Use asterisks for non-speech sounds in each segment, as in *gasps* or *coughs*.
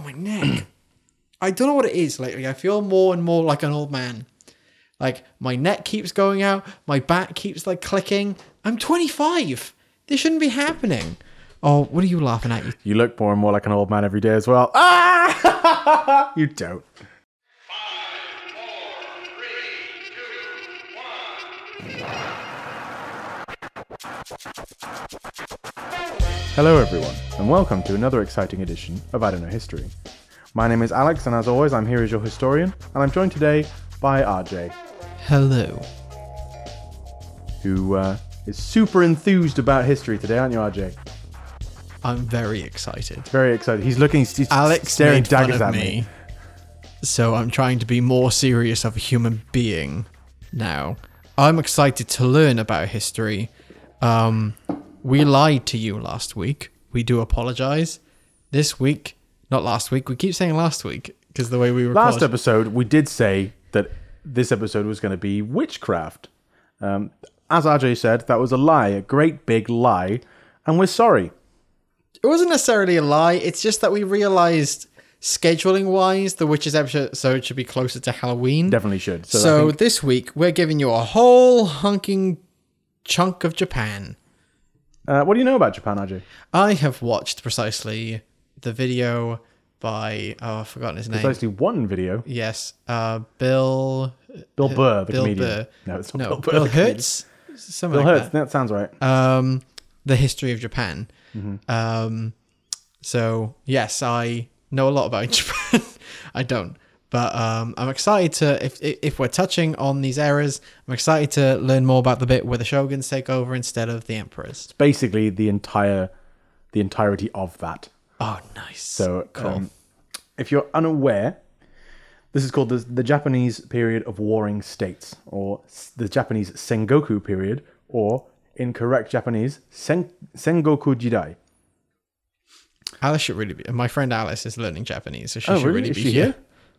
Oh, my neck. *clears throat* I don't know what it is lately. I feel more and more like an old man. Like my neck keeps going out, my back keeps like clicking. I'm 25. This shouldn't be happening. Oh, what are you laughing at? You You look more and more like an old man every day as well. Ah! *laughs* you don't. Hello, everyone, and welcome to another exciting edition of I Don't Know History. My name is Alex, and as always, I'm here as your historian, and I'm joined today by RJ, Hello. who uh, is super enthused about history today, aren't you, RJ? I'm very excited. Very excited. He's looking, he's Alex staring daggers at me. me. So I'm trying to be more serious of a human being now. I'm excited to learn about history. Um, we lied to you last week. We do apologize. This week, not last week. We keep saying last week because the way we record. Last episode, we did say that this episode was going to be witchcraft. Um, as RJ said, that was a lie, a great big lie, and we're sorry. It wasn't necessarily a lie. It's just that we realized scheduling wise, the Witches episode should be closer to Halloween. Definitely should. So, So, think- this week we're giving you a whole hunking chunk of Japan. uh, what do you know about Japan, RJ? I have watched precisely the video by oh I've forgotten his name. Precisely one video. Yes, uh, Bill. Bill Burr, the Bill comedian. Burr. No, it's not No, Bill Burr. Bill. Hertz. Something Bill like Hertz. That sounds right. Um, the history of Japan. Mm-hmm. Um, so yes, I know a lot about *laughs* Japan. I don't, but um, I'm excited to if if we're touching on these eras, I'm excited to learn more about the bit where the shoguns take over instead of the emperors. It's Basically, the entire, the entirety of that. Oh, nice. So, cool. um, if you're unaware, this is called the, the Japanese period of warring states, or the Japanese Sengoku period, or in correct Japanese, Sen, Sengoku Jidai. Alice should really be. My friend Alice is learning Japanese, so she Oh, should really? really be here. here?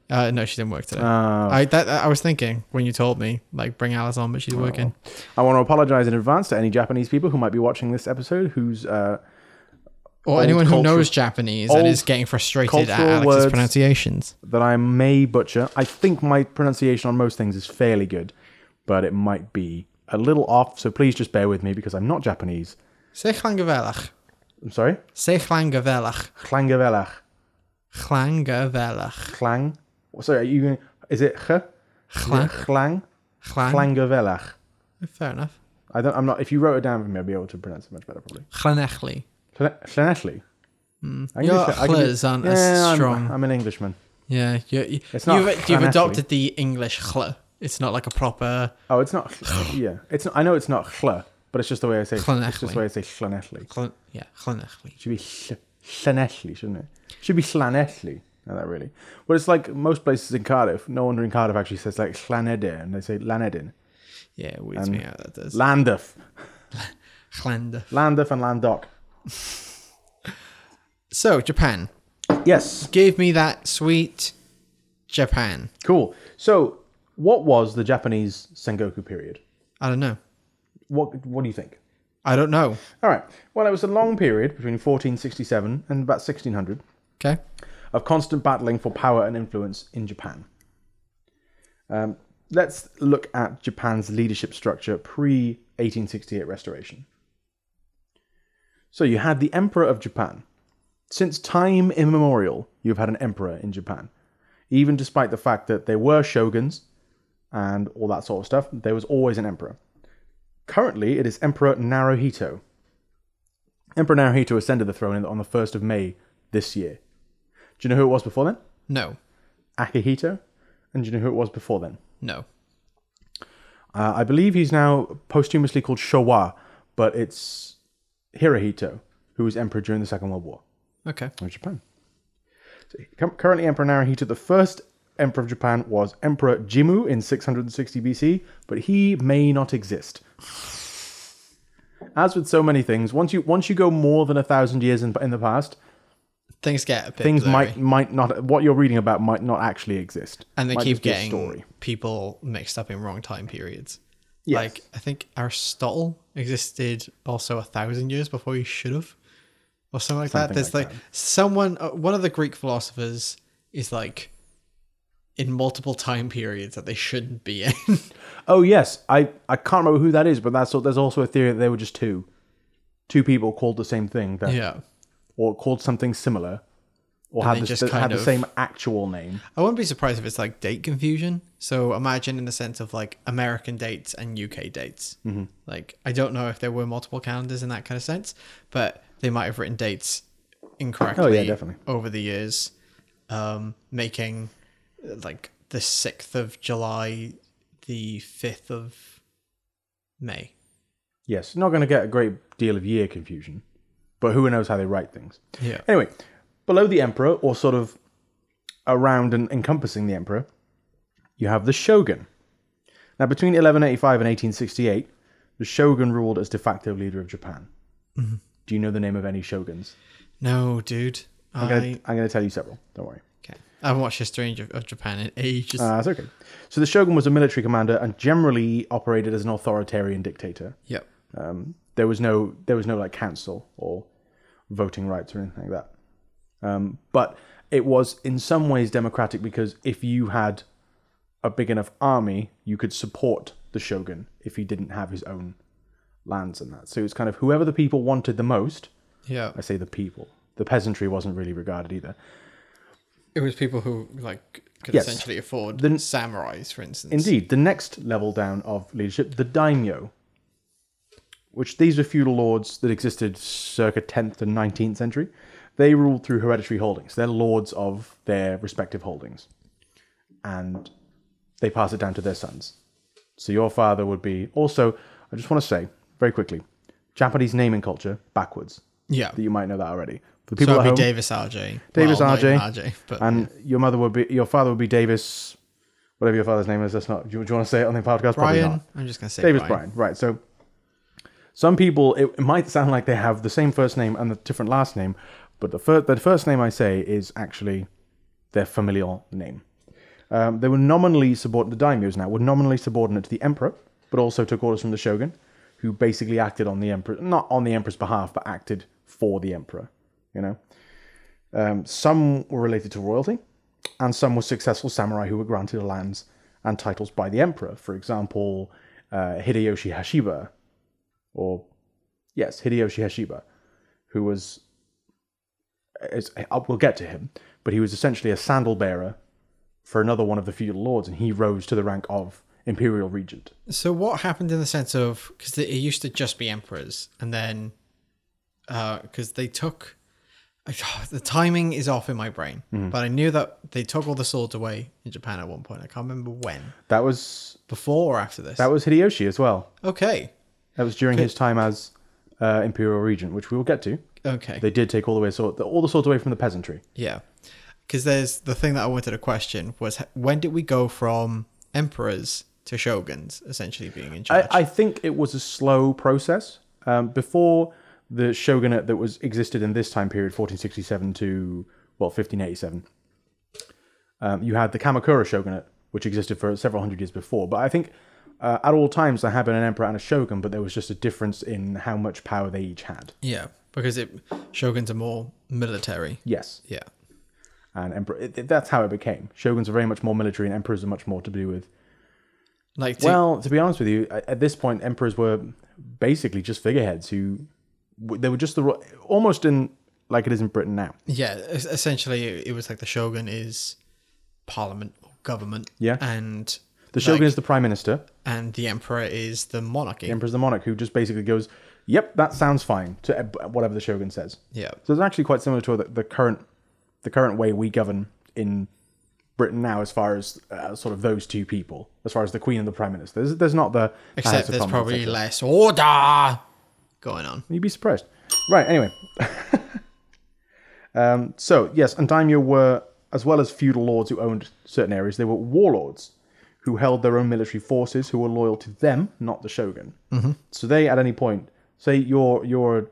Uh, no, she didn't work today. Uh, I that I was thinking when you told me like bring Alice on, but she's working. I want to apologize in advance to any Japanese people who might be watching this episode who's uh, Or anyone who cultural- knows Japanese and is getting frustrated at Alex's pronunciations. that I may butcher. I think my pronunciation on most things is fairly good, but it might be a little off, so please just bear with me because I'm not Japanese. Say chlangavelach. I'm sorry? Say chlangavelach. Klangavelach. Chlangavelach. Sorry, are you going Is it ch? Chlang. it Klang? Chlang. Klangavelach. Fair enough. I don't, I'm not, if you wrote it down for me, I'd be able to pronounce it much better probably. Chlanechli. Schlenetli. Hmm. Your chlers aren't as I'm, strong. I'm an Englishman. Yeah, you, you, It's not you've, you've adopted the English chl. It's not like a proper Oh, it's not. yeah, it's. Not, I know it's not chle, but it's just the way I say. It's just the way I say schlenetli. chlan, yeah, chlanechli. Should be sh- shouldn't it? Should be schlanetli. That really. But it's like most places in Cardiff. No one in Cardiff actually says like llanedin, and they say lanedin. Yeah, it weirds me out. That does. Landuf, Chlander. Landuf, and Landoc. So Japan Yes, gave me that sweet Japan. cool. So, what was the Japanese Sengoku period? I don't know. What What do you think? I don't know. All right. Well, it was a long period between 1467 and about 1600 Okay. Of constant battling for power and influence in Japan. Um, let's look at Japan's leadership structure pre 1868 restoration. So you had the Emperor of Japan. Since time immemorial, you've had an emperor in Japan. Even despite the fact that there were shoguns and all that sort of stuff, there was always an emperor. Currently, it is Emperor Naruhito. Emperor Naruhito ascended the throne on the 1st of May this year. Do you know who it was before then? No. Akihito. And do you know who it was before then? No. Uh, I believe he's now posthumously called Showa, but it's Hirohito, who was emperor during the Second World War Okay. of Japan. So, currently, Emperor Naruhito, the first emperor of Japan, was Emperor Jimmu in 660 BC, but he may not exist. As with so many things, once you once you go more than a thousand years in, in the past, Things get a bit things blurry. might might not what you're reading about might not actually exist, and they Might keep just be a getting story. people mixed up in wrong time periods. Yes. Like I think Aristotle existed also a thousand years before he should have. or something like Something that. There's like like, that. someone, uh, one of the Greek philosophers is like in multiple time periods that they shouldn't be in. *laughs* Oh yes, I I can't remember who that is, but that's there's also a theory that they were just two, two people called the same thing that, yeah. Or called something similar, or And had the, had kind the same actual name. I wouldn't be surprised if it's like date confusion. So imagine in the sense of like American dates and UK dates. Mm-hmm. Like I don't know if there were multiple calendars in that kind of sense, but they might have written dates incorrectly. Oh, yeah, definitely. Over the years, um, making uh, like the sixth of July, the fifth of May. Yes, not going to get a great deal of year confusion, but who knows how they write things. Yeah. Anyway, below the emperor, or sort of around and encompassing the emperor, you have the shogun. Now, between 1185 and 1868, the shogun ruled as de facto leader of Japan. Mm-hmm. Do you know the name of any shoguns? No, dude. I'm going to I'm to tell you several. Don't worry. okay. I haven't watched History of of Japan in ages. Uh, that's okay. So the shogun was a military commander and generally operated as an authoritarian dictator. yep. Um, there was no there was no like council or voting rights or anything like that. Um, but it was in some ways democratic because if you had a big enough army, you could support the shogun if he didn't have his own lands and that. So it's kind of whoever the people wanted the most. Yeah. I say the people. The peasantry wasn't really regarded either. It was people who like could Yes. essentially afford The- samurais, for instance. Indeed, the next level down of leadership, the daimyo, which these were feudal lords that existed circa 10th and 19th century. They ruled through hereditary holdings. They're lords of their respective holdings. And they pass it down to their sons. So your father would be also, I just want to say very quickly, Japanese naming culture backwards. Yeah. That you might know that already. For the So people it'd be home, Davis RJ. Davis well, RJ, RJ, but and your mother would be, your father would be Davis, whatever your father's name is. That's not. Do you, do you want to say it on the podcast? Probably not. I'm just gonna say Davis Brian. Bryan, right? So some people it, might sound like they have the same first name and a different last name, but the first the first name I say is actually their familial name. Um, they were nominally subordinate. The daimyos now were nominally subordinate to the emperor, but also took orders from the shogun, who basically acted on the emperor, not on the emperor's behalf, but acted for the emperor. You know, um, some were related to royalty, and some were successful samurai who were granted lands and titles by the emperor. For example, uh, Hideyoshi Hashiba, or yes, Hideyoshi Hashiba, who was, uh, we'll get to him, but he was essentially a sandal bearer for another one of the feudal lords, and he rose to the rank of imperial regent. So what happened in the sense of because it used to just be emperors, and then because they took *sighs* the timing is off in my brain, Mm-hmm. but I knew that they took all the swords away in Japan at one point. I can't remember when, That was before or after this. that was Hideyoshi as well. okay, That was during his time as uh, imperial regent, which we will get to. okay, They did take all the way sword, all the swords away from the peasantry. yeah. Because there's the thing that I wanted to question was when did we go from emperors to shoguns essentially being in charge? I, I think it was a slow process. Um, before the shogunate that was existed in this time period, 1467 to well 1587, um, you had the Kamakura shogunate, which existed for several hundred years before. But I think uh, at all times there had been an emperor and a shogun, but there was just a difference in how much power they each had. yeah, because it shoguns are more military. Yes, Yeah. and emperor. It, it- that's how it became. Shoguns are very much more military, and emperors are much more to do with Like to, Well, to be honest with you, at at this point, emperors were basically just figureheads who they were just the almost in like it is in Britain now. Yeah, essentially, it was like the shogun is parliament or government. Yeah. and The shogun like- is the prime minister. And the emperor is the monarchy. The emperor's the monarch who just basically goes, "Yep, that sounds fine" to whatever the shogun says. yeah, So it's actually quite similar to the, the current the current way we govern in Britain now, as far as uh, sort of those two people, as far as the queen and the prime minister. There's, there's not the except there's Commons, probably etc. less order going on. You'd be surprised. Right, anyway. *laughs* um, so, yes, and daimyo were, as well as feudal lords who owned certain areas, they were warlords who held their own military forces who were loyal to them, not the shogun. Mm-hmm. So they, at any point, say you're you're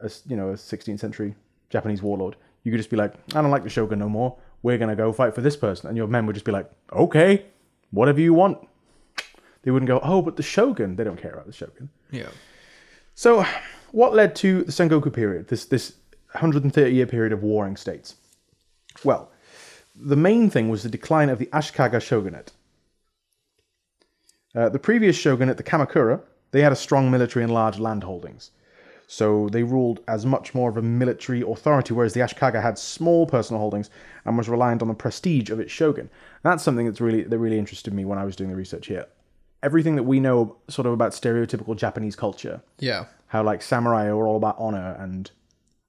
a, you know a 16th century Japanese warlord, you could just be like, I don't like the shogun no more. We're gonna go fight for this person, and your men would just be like, okay, whatever you want. They wouldn't go, oh, but the shogun. They don't care about the shogun. Yeah, So, what led to the Sengoku period? This this 130 year period of warring states. Well, the main thing was the decline of the Ashikaga shogunate. Uh, the previous shogunate, the Kamakura, they had a strong military and large land holdings. So they ruled as much more of a military authority, whereas the Ashikaga had small personal holdings and was reliant on the prestige of its shogun. That's something that's really that really interested me when I was doing the research here. Everything that we know sort of about stereotypical Japanese culture, Yeah. how like samurai are all about honor and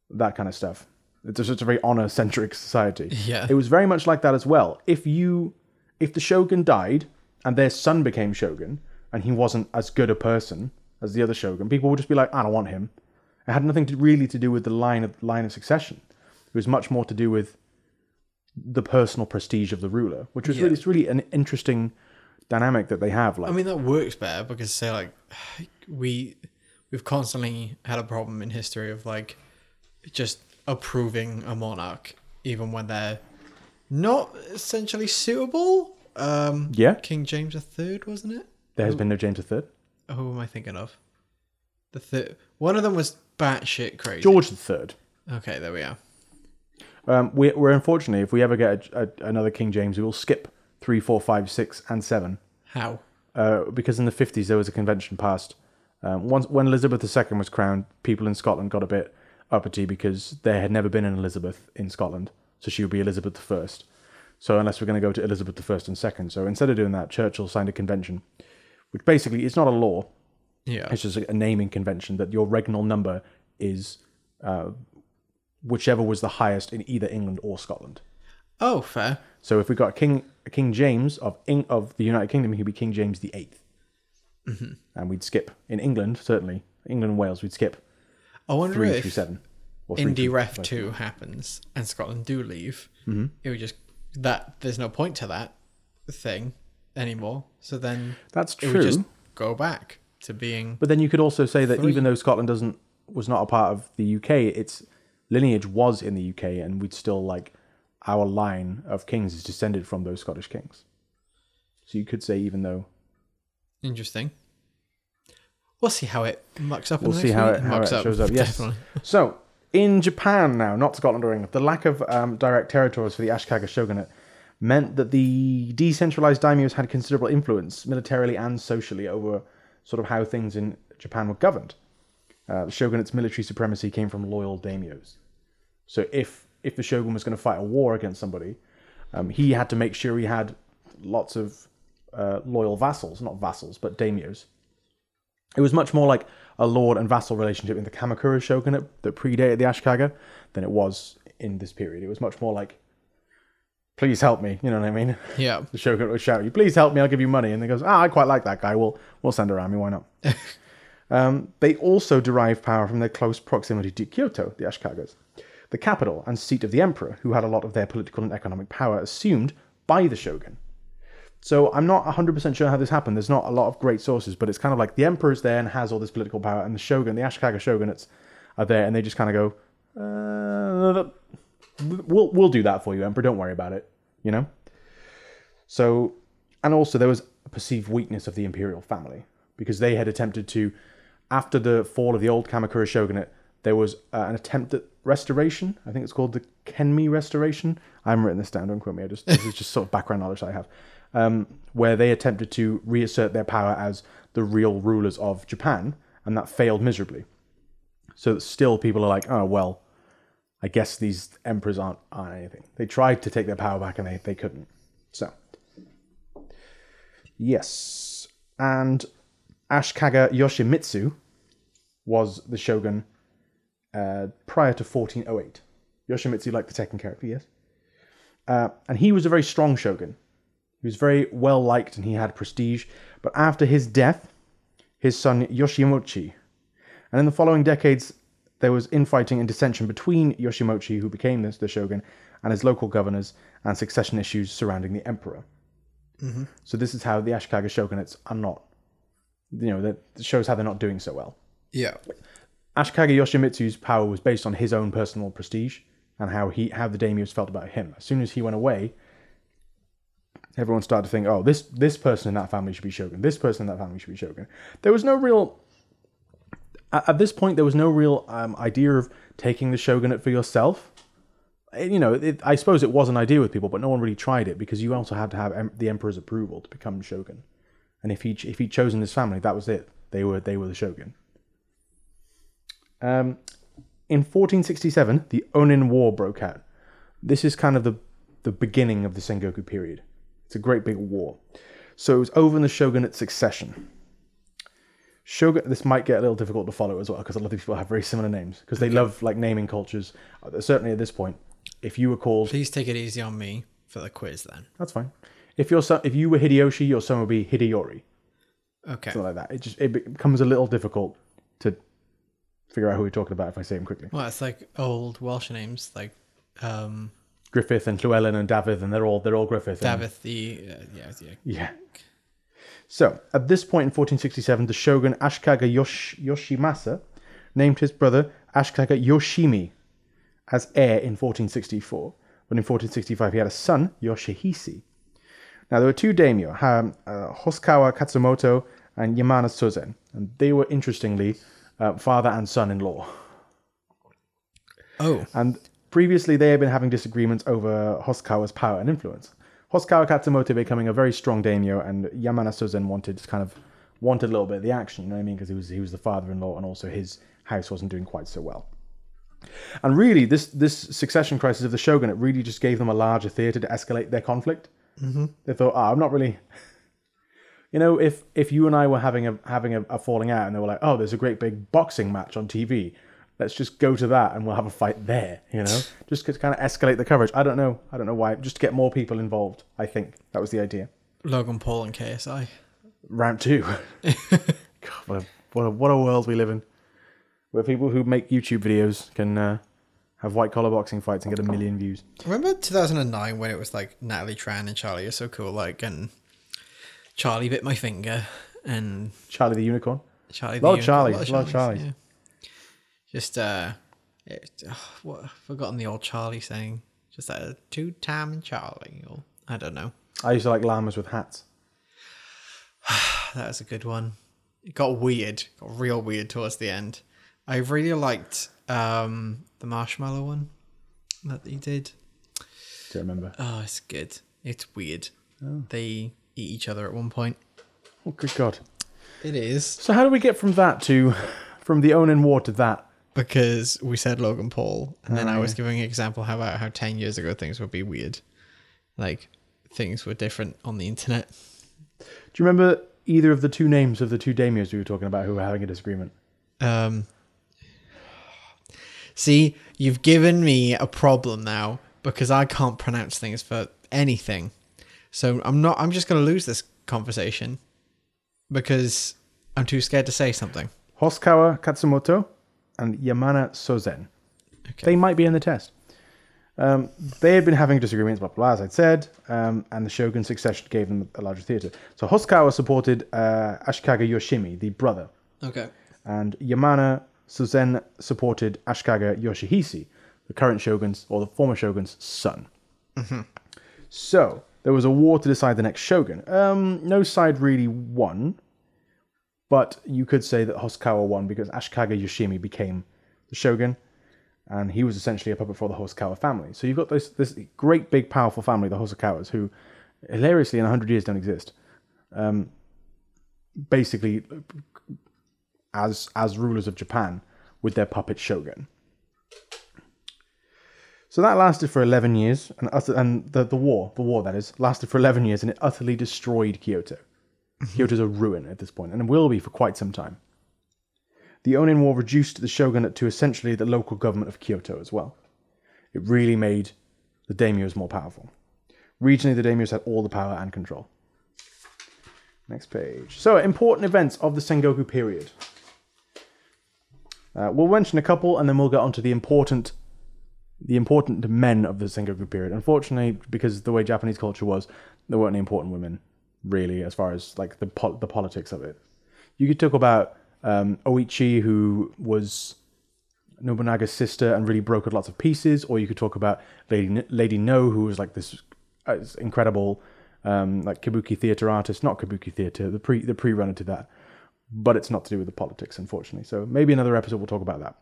that kind of stuff. It's just a very honor centric society. Yeah. It was very much like that as well. If you if the shogun died and their son became shogun and he wasn't as good a person as the other shogun, people would just be like, I don't want him. It had nothing to really to do with the line of line of succession. It was much more to do with the personal prestige of the ruler, which was Yeah. really it's really an interesting dynamic that they have. Like I mean that works better because say like *sighs* we we've constantly had a problem in history of like just approving a monarch even when they're not essentially suitable. Um Yeah. King James III, wasn't it? there has been no James III. Who am I thinking of? The third one of them was batshit crazy. George III. Okay, there we are. Um, we, we're unfortunately, if we ever get a, a, another King James, we will skip three, four, five, six, and seven, How? uh, because in the fifties there was a convention passed. Um, once when Elizabeth II was crowned, people in Scotland got a bit uppity because there had never been an Elizabeth in Scotland, so she would be Elizabeth I. So unless we're going to go to Elizabeth I and II, so instead of doing that, Churchill signed a convention, which basically it's not a law, Yeah. it's just a naming convention that your regnal number is uh, whichever was the highest in either England or Scotland. Oh, fair. So if we got King King James of Eng, of the United Kingdom, he'd be King James the 8th and we'd skip in England certainly England and Wales we'd skip I wonder three if through seven. Or through Ref two happens and Scotland do leave, mm-hmm. it would just that there's no point to that thing anymore. So then That's it would true. just go back to being But then you could also say that Three. even though Scotland doesn't was not a part of the UK, its lineage was in the UK, and we'd still like our line of kings is descended from those Scottish kings. So you could say even though interesting. We'll see how it mucks up. in we'll the see next how it, how mucks it up, shows up. Yes. Definitely. *laughs* So in Japan now, not Scotland or England, the lack of um, direct territories for the Ashikaga shogunate meant that the decentralized daimyos had considerable influence militarily and socially over sort of how things in Japan were governed. Uh, the shogunate's military supremacy came from loyal daimyos. So if if the shogun was going to fight a war against somebody, um, he had to make sure he had lots of uh, loyal vassals, not vassals, but daimyos. It was much more like a lord and vassal relationship in the Kamakura shogunate that predated the Ashikaga than it was in this period. It was much more like, please help me, you know what I mean? *laughs* Yeah. The shogun would shout, you please help me, I'll give you money. And he goes, ah, I quite like that guy. We'll, we'll send her army, why not? *laughs* um, they also derived power from their close proximity to Kyoto, the Ashikagas, the capital and seat of the emperor, who had a lot of their political and economic power assumed by the shogun. So I'm not 100% sure how this happened. There's not a lot of great sources, but it's kind of like the emperor's there and has all this political power, and the shogun, the Ashikaga shogunates, are there, and they just kind of go, uh, "We'll we'll do that for you, emperor. Don't worry about it." You know. So, and also there was a perceived weakness of the imperial family because they had attempted to, after the fall of the old Kamakura shogunate, there was uh, an attempt at restoration. I think it's called the Kenmu Restoration. I haven't written this down. Don't quote me. I just this is just sort of background knowledge I have, um, where they attempted to reassert their power as the real rulers of Japan, and that failed miserably. So still people are like, oh well, I guess these emperors aren't aren't anything. They tried to take their power back and they, they couldn't. So yes, and Ashikaga Yoshimitsu was the shogun uh, prior to 1408. Yoshimitsu, like the Tekken character, yes. Uh, and he was a very strong shogun. He was very well liked and he had prestige. But after his death, his son Yoshimochi, and in the following decades, there was infighting and dissension between Yoshimochi, who became the, the shogun, and his local governors, and succession issues surrounding the emperor. So this is how the Ashikaga shogunates are not, you know, that shows how they're not doing so well. Yeah. Ashikaga Yoshimitsu's power was based on his own personal prestige and how he how the daimyos felt about him. As soon as he went away, everyone started to think, "Oh, this this person in that family should be shogun. This person in that family should be shogun." There was no real at, this point, there was no real um, idea of taking the shogunate for yourself. You know, it, I suppose it was an idea with people, but no one really tried it because you also had to have em- the emperor's approval to become shogun. And if he if he'd chosen his family, that was it. They were they were the shogun. Um, in 1467, the Onin War broke out. This is kind of the the beginning of the Sengoku period. It's a great big war. So it was over in the shogunate succession. Shogun. This might get a little difficult to follow as well because a lot of these people have very similar names because they love like naming cultures. Uh, Certainly at this point, if you were called, Please take it easy on me for the quiz then. that's fine. If your son, if you were Hideyoshi, your son would be Hideyori, Okay. something like that. It just it becomes a little difficult figure out who we're talking about if I say them quickly. Well, it's like old Welsh names like um Griffith and Llewellyn and Dafydd, and they're all they're all Griffith. and- the uh, yeah, yeah. Yeah. So, at this point in 1467, the shogun Ashikaga Yosh- Yoshimasa named his brother Ashikaga Yoshimi as heir in 1464. But in 1465, he had a son, Yoshihisa. Now, there were two daimyo, um, uh, Hosokawa Katsumoto and Yamana Sozen. And they were, interestingly, uh, father and son in law. Oh, And previously, they had been having disagreements over Hosokawa's power and influence. Hosokawa Katsumoto becoming a very strong daimyo, and Yamana Sozen wanted kind of wanted a little bit of the action. You know what I mean? Because he was he was the father-in-law, and also his house wasn't doing quite so well. And really, this this succession crisis of the shogunate really just gave them a larger theater to escalate their conflict. Mm-hmm. They thought, "Ah, I'm not really." You know, if if you and I were having a having a, a falling out, and they were like, "Oh, there's a great big boxing match on TV," let's just go to that and we'll have a fight there. You know, *laughs* just to kind of escalate the coverage. I don't know. I don't know why. Just to get more people involved. I think that was the idea. Logan Paul and KSI. Round two. *laughs* *laughs* God, what a, what a what a world we live in, where people who make YouTube videos can uh, have white collar boxing fights and get a million views. Remember 2009 when it was like Natalie Tran and Charlie are so cool, like, and Charlie bit my finger, and Charlie the Unicorn. Charlie. The of Unicorn- Charlies, lot of Charlies. yeah. Just uh, it, oh, what I've forgotten the old Charlie saying. Just that uh, two time Charlie, or I don't know. I used to like llamas with hats. *sighs* That was a good one. It got weird, got real weird towards the end. I really liked um the marshmallow one that he did. Do you remember? Oh, it's good. It's weird. They eat each other at one point. Oh, good God. It is So how do we get from that to, from the Onin War to that? because we said Logan Paul, and then I was giving an example how about how ten years ago things would be weird, like things were different on the internet. Do you remember either of the two names of the two daimyos we were talking about who were having a disagreement? Um, see, you've given me a problem now because I can't pronounce things for anything. So I'm not. I'm just going to lose this conversation because I'm too scared to say something. Hosokawa Katsumoto and Yamana Sozen. Okay. They might be in the test. Um, they had been having disagreements, blah, blah, blah, as I'd said, um, and the shogun succession gave them a larger theatre. So Hosokawa supported uh, Ashikaga Yoshimi, the brother, Okay. and Yamana Sozen supported Ashikaga Yoshihisa, the current shogun's, or the former shogun's son. So, there was a war to decide the next shogun. Um, no side really won, but you could say that Hosokawa won because Ashikaga Yoshimi became the shogun, and he was essentially a puppet for the Hosokawa family. So you've got this this great, big, powerful family, the Hosokawas, who hilariously in 100 years don't exist. Um, basically, as as rulers of Japan with their puppet shogun. So that lasted for 11 years, and, utter, and the, the war, the war that is, lasted for 11 years, and it utterly destroyed Kyoto. Kyoto's a ruin at this point, and it will be for quite some time. The Onin War reduced the shogunate to essentially the local government of Kyoto as well. It really made the daimyos more powerful. Regionally, the daimyos had all the power and control. Next page. So, important events of the Sengoku period. Uh, we'll mention a couple, and then we'll get on to the important, the important men of the Sengoku period. Unfortunately, because the way Japanese culture was, there weren't any important women, really, as far as like the the politics of it. You could talk about um, Oichi, who was Nobunaga's sister and really broke lots of pieces, or you could talk about Lady Lady No, who was like this uh, incredible um, like kabuki theater artist, not kabuki theater, the pre the pre runner to that. but it's not to do with the politics, unfortunately. So maybe another episode we'll talk about that.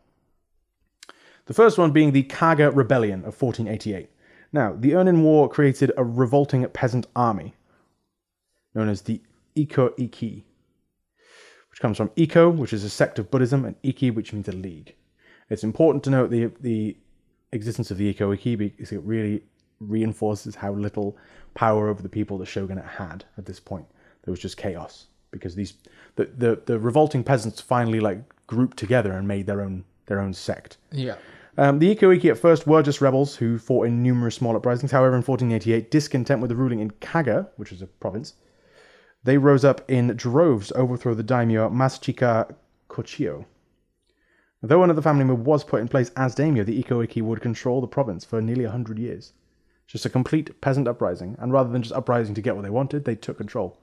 The first one being the Kaga Rebellion of 1488. Now, the Onin War created a revolting peasant army known as the Ikko-ikki, which comes from Ikko, which is a sect of Buddhism, and ikki, which means a league. It's important to note the the existence of the Ikko-ikki because it really reinforces how little power over the people the shogunate had at this point. There was just chaos because these the, the, the revolting peasants finally like grouped together and made their own their own sect. Yeah. Um, the Ikko-ikki at first were just rebels who fought in numerous small uprisings. However, in 1488, discontent with the ruling in Kaga, which was a province, they rose up in droves to overthrow the daimyo Masachika Kochio. Though another family member was put in place as daimyo, the Ikko-ikki would control the province for nearly 100 years. Just a complete peasant uprising, and rather than just uprising to get what they wanted, they took control,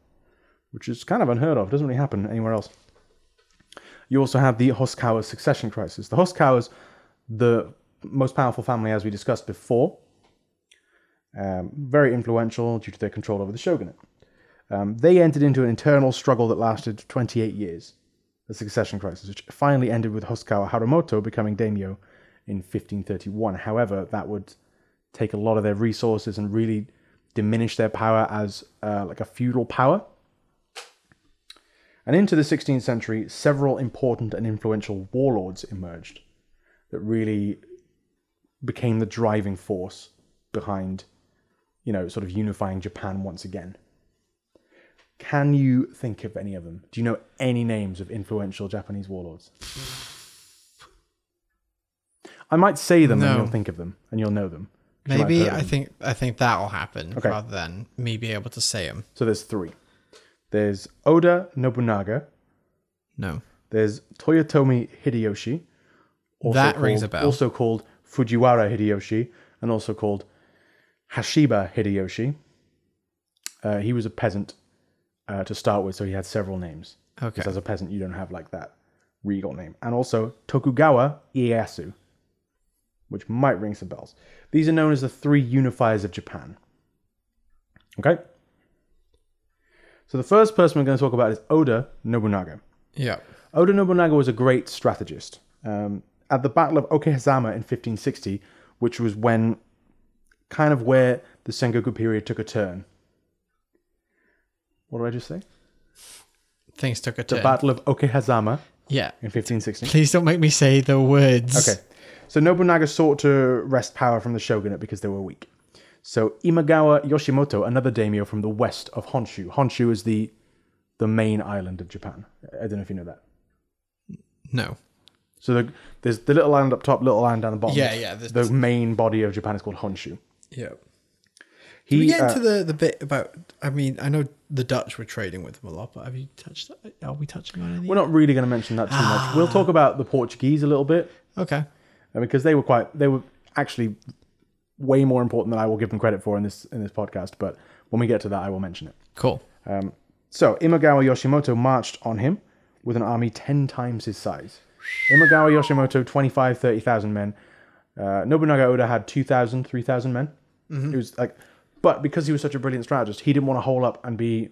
which is kind of unheard of. It Doesn't really happen anywhere else. You also have the Hosokawa succession crisis. The Hosokawas the most powerful family, as we discussed before. Um, very influential due to their control over the shogunate. Um, they entered into an internal struggle that lasted 28 years, the succession crisis, which finally ended with Hosokawa Harumoto becoming daimyo in 1531. However, that would take a lot of their resources and really diminish their power as uh, like a feudal power. And into the 16th century, several important and influential warlords emerged that really became the driving force behind, you know, sort of unifying Japan once again. Can you think of any of them? Do you know any names of influential Japanese warlords? I might say them and you'll think of them and you'll know them. 'cause you might have Maybe I think I think that'll happen Okay. rather than me be able to say them. So there's three. There's Oda Nobunaga. No. There's Toyotomi Hideyoshi. That rings a bell. Also called Fujiwara Hideyoshi, and also called Hashiba Hideyoshi. Uh, he was a peasant uh, to start with, so he had several names. Okay. Because as a peasant, you don't have like that regal name. And also Tokugawa Ieyasu, which might ring some bells. These are known as the three unifiers of Japan. Okay? So the first person we're going to talk about is Oda Nobunaga. Yeah. Oda Nobunaga was a great strategist. Um, at the Battle of Okehazama in 1560, which was when kind of where the Sengoku period took a turn. What did I just say? Things took a turn. The. Battle of Okehazama yeah. in 1560. Please don't make me say the words. Okay. So Nobunaga sought to wrest power from the shogunate because they were weak. So Imagawa Yoshimoto, another daimyo from the west of Honshu. Honshu is the the main island of Japan. I don't know if you know that. No. So the, there's the little island up top, little island down the bottom. Yeah, yeah. The, The main body of Japan is called Honshu. yeah. He, Did we get uh, into the, the bit about? I mean, I know the Dutch were trading with them a lot, but have you touched? Are we touching on any? we're not really going to mention that too much. We'll talk about the Portuguese a little bit Okay. uh, because they were quite. They were actually way more important than I will give them credit for in this in this podcast. But when we get to that, I will mention it. Cool. Um, so Imagawa Yoshimoto marched on him with an army 10 times his size. Imagawa Yoshimoto, 25, 30,000 men. Uh, Nobunaga Oda had 2,000, 3,000 men. It was like, but because he was such a brilliant strategist, he didn't want to hole up and be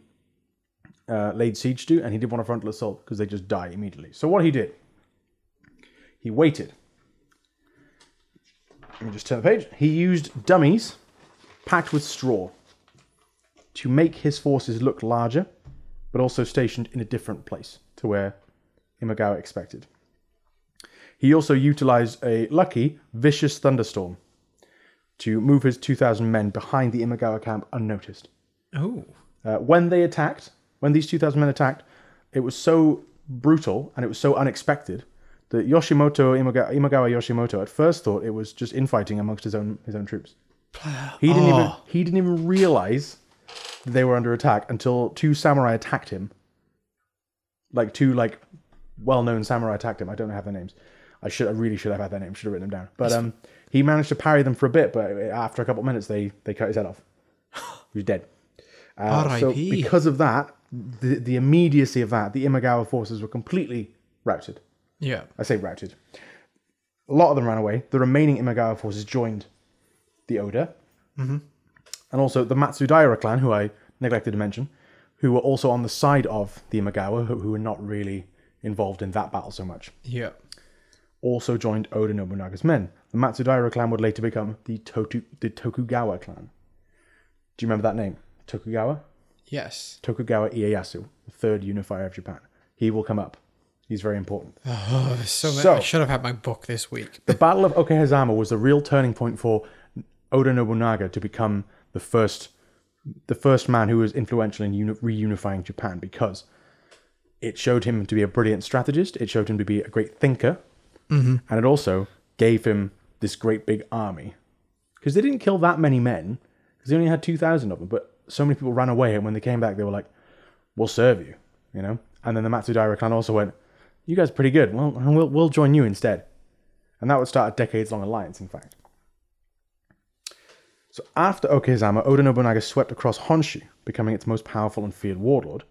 uh, laid siege to, and he didn't want a frontal assault because they just die immediately. So what he did, he waited. Let me just turn the page. He used dummies packed with straw to make his forces look larger, but also stationed in a different place to where Imagawa expected. He also utilized a lucky, vicious thunderstorm to move his 2,000 men behind the Imagawa camp unnoticed. Oh. Uh, when they attacked, when these 2,000 men attacked, it was so brutal and it was so unexpected that Yoshimoto, Imagawa, Imagawa Yoshimoto, at first thought it was just infighting amongst his own his own troops. He didn't even Oh. he didn't even realize that they were under attack until two samurai attacked him. Like two like well-known samurai attacked him. I don't have their names. I should I really should have had their name. Should have written them down. But um, he managed to parry them for a bit. But after a couple of minutes, they they cut his head off. *gasps* He was dead. Uh, so R.I.P.. because of that, the the immediacy of that, the Imagawa forces were completely routed. Yeah. I say routed. A lot of them ran away. The remaining Imagawa forces joined the Oda. And also the Matsudaira clan, who I neglected to mention, who were also on the side of the Imagawa, who, who were not really involved in that battle so much, Yeah. Also joined Oda Nobunaga's men. The Matsudaira clan would later become the, Totu, the Tokugawa clan. Do you remember that name? Tokugawa? Yes. Tokugawa Ieyasu, the third unifier of Japan. He will come up. He's very important. *sighs* Oh, so. So- I should have had my book this week. The Battle of Okehazama was the real turning point for Oda Nobunaga to become the first, the first man who was influential in uni- reunifying Japan because it showed him to be a brilliant strategist. It showed him to be a great thinker, Mm-hmm. and it also gave him this great big army because they didn't kill that many men because they only had two thousand of them, but so many people ran away, and when they came back, they were like, "We'll serve you," you know. And then the Matsudaira clan also went, "You guys are pretty good. Well, we'll we'll join you instead." And that would start a decades long alliance, in fact. So after Okehazama, Oda Nobunaga swept across Honshu, becoming its most powerful and feared warlord,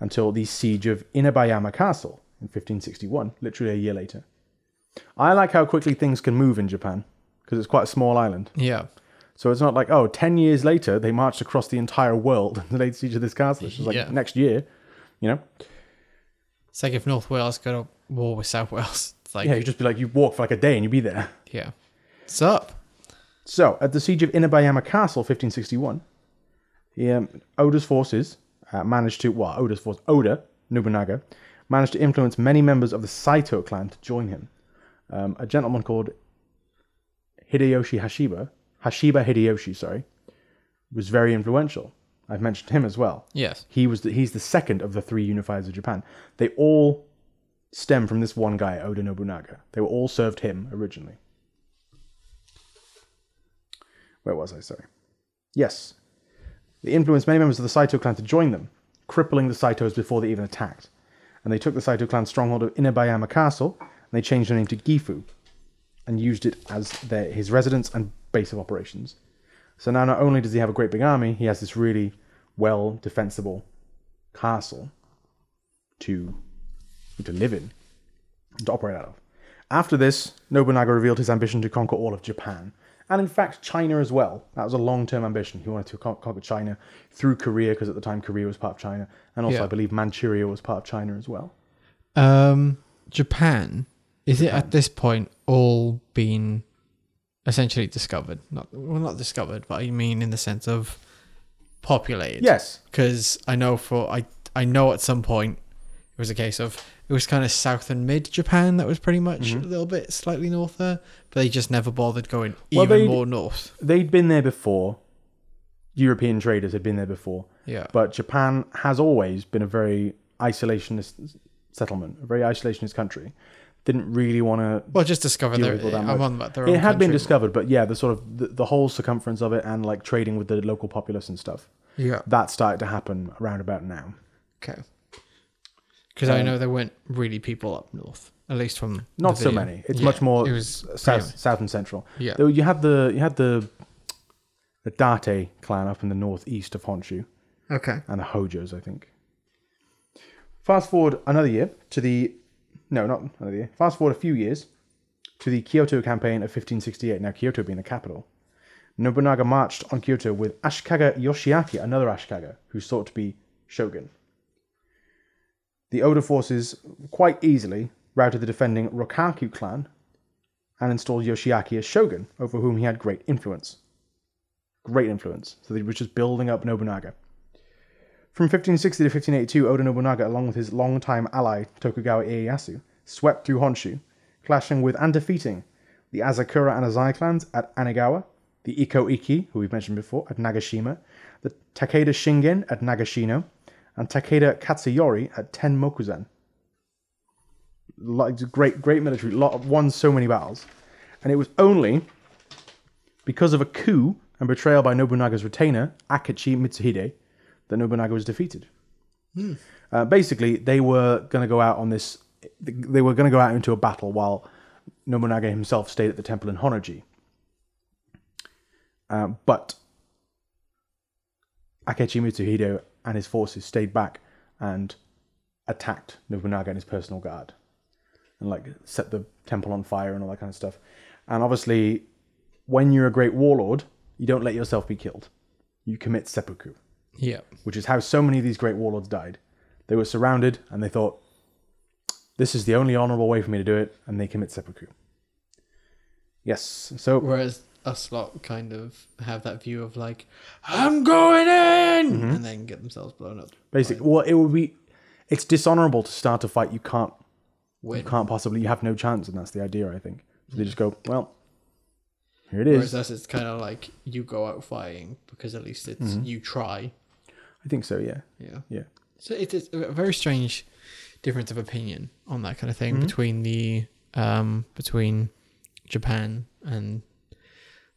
until the siege of Inabayama Castle in 1561, literally a year later. I like how quickly things can move in Japan, because it's quite a small island. Yeah. So it's not like, oh, 10 years later, they marched across the entire world and *laughs* laid siege of this castle. It's just like Yeah. next year, you know? It's like if North Wales go to war with South Wales. *laughs* It's like, Yeah, yeah. you just be like, you walk for like a day and you'd be there. Yeah. What's up? So, at the siege of Inabayama Castle, 1561, he, um, Oda's forces uh, managed to, well, Oda's force, Oda Nobunaga, managed to influence many members of the Saito clan to join him. Um, a gentleman called Hideyoshi Hashiba, Hashiba Hideyoshi, sorry, was very influential. I've mentioned him as well. Yes. He was the, he's the second of the three unifiers of Japan. They all stem from this one guy, Oda Nobunaga. They were all served him originally. Where was I? Sorry. Yes. They influenced many members of the Saito clan to join them, crippling the Saitos before they even attacked. And they took the Saito clan's stronghold of Inabayama Castle they changed their name to Gifu and used it as their, his residence and base of operations. So now not only does he have a great big army, he has this really well defensible castle to to live in, and to operate out of. After this, Nobunaga revealed his ambition to conquer all of Japan, and in fact China as well. That was a long-term ambition. He wanted to con- conquer China through Korea because at the time Korea was part of China, and also Yeah. I believe Manchuria was part of China as well. Um, Japan. Is it at this point all been essentially discovered? Not well, not discovered, but I mean in the sense of populated. Yes, Because I know for I I know at some point it was a case of it was kind of south and mid Japan that was pretty much Mm-hmm. a little bit slightly north there, but they just never bothered going Well, even more north. they'd been there before. European traders had been there before. Yeah. But Japan has always been a very isolationist settlement, a very isolationist country. Didn't really want to. Well, just discover their. I'm on about their It own had been discovered, but yeah, the sort of the, the whole circumference of it and like trading with the local populace and stuff Yeah. that started to happen around about now. Okay. Because I um, know there weren't really people up north, at least from Not so many. It's Yeah, much more It was south, south and central. Yeah. Though you had the you had the the Date clan up in the northeast of Honshu. Okay. and the Hojos, I think. Fast forward another year to the no, not another year. Fast forward a few years to the Kyoto campaign of 1568. Now Kyoto being the capital, Nobunaga marched on Kyoto with Ashikaga Yoshiaki, another Ashikaga who sought to be shogun. The Oda forces quite easily routed the defending Rokkaku clan and installed Yoshiaki as shogun, over whom he had great influence. Great influence. So he was just building up Nobunaga. From 1560 to 1582, Oda Nobunaga, along with his longtime ally Tokugawa Ieyasu, swept through Honshu, clashing with and defeating the Asakura and Azai clans at Anegawa, the Ikko-ikki, who we've mentioned before, at Nagashima, the Takeda Shingen at Nagashino, and Takeda Katsuyori at Tenmokuzan. Like great, great military, lot won so many battles, and it was only because of a coup and betrayal by Nobunaga's retainer Akechi Mitsuhide that Nobunaga was defeated. Uh, basically, they were going to go out on this. They were going to go out into a battle while Nobunaga himself stayed at the temple in Honnoji. Uh, but Akechi Mitsuhide and his forces stayed back and attacked Nobunaga and his personal guard, and like set the temple on fire and all that kind of stuff. And obviously, when you're a great warlord, you don't let yourself be killed. You commit seppuku. Yeah. which is how so many of these great warlords died. They were surrounded and they thought, this is the only honorable way for me to do it, and they commit seppuku. Yes, so Whereas us lot kind of have that view of like, I'm going in, mm-hmm. and then get themselves blown up. basic. Well, it would be. It's dishonorable to start a fight you can't. You can't possibly. You have no chance, and that's the idea. I think. So they just go. Well, here it is. Whereas us, it's kind of like you go out fighting because at least it's mm-hmm. you try. I think so. Yeah. Yeah. Yeah. So it is a very strange difference of opinion on that kind of thing between the um between Japan and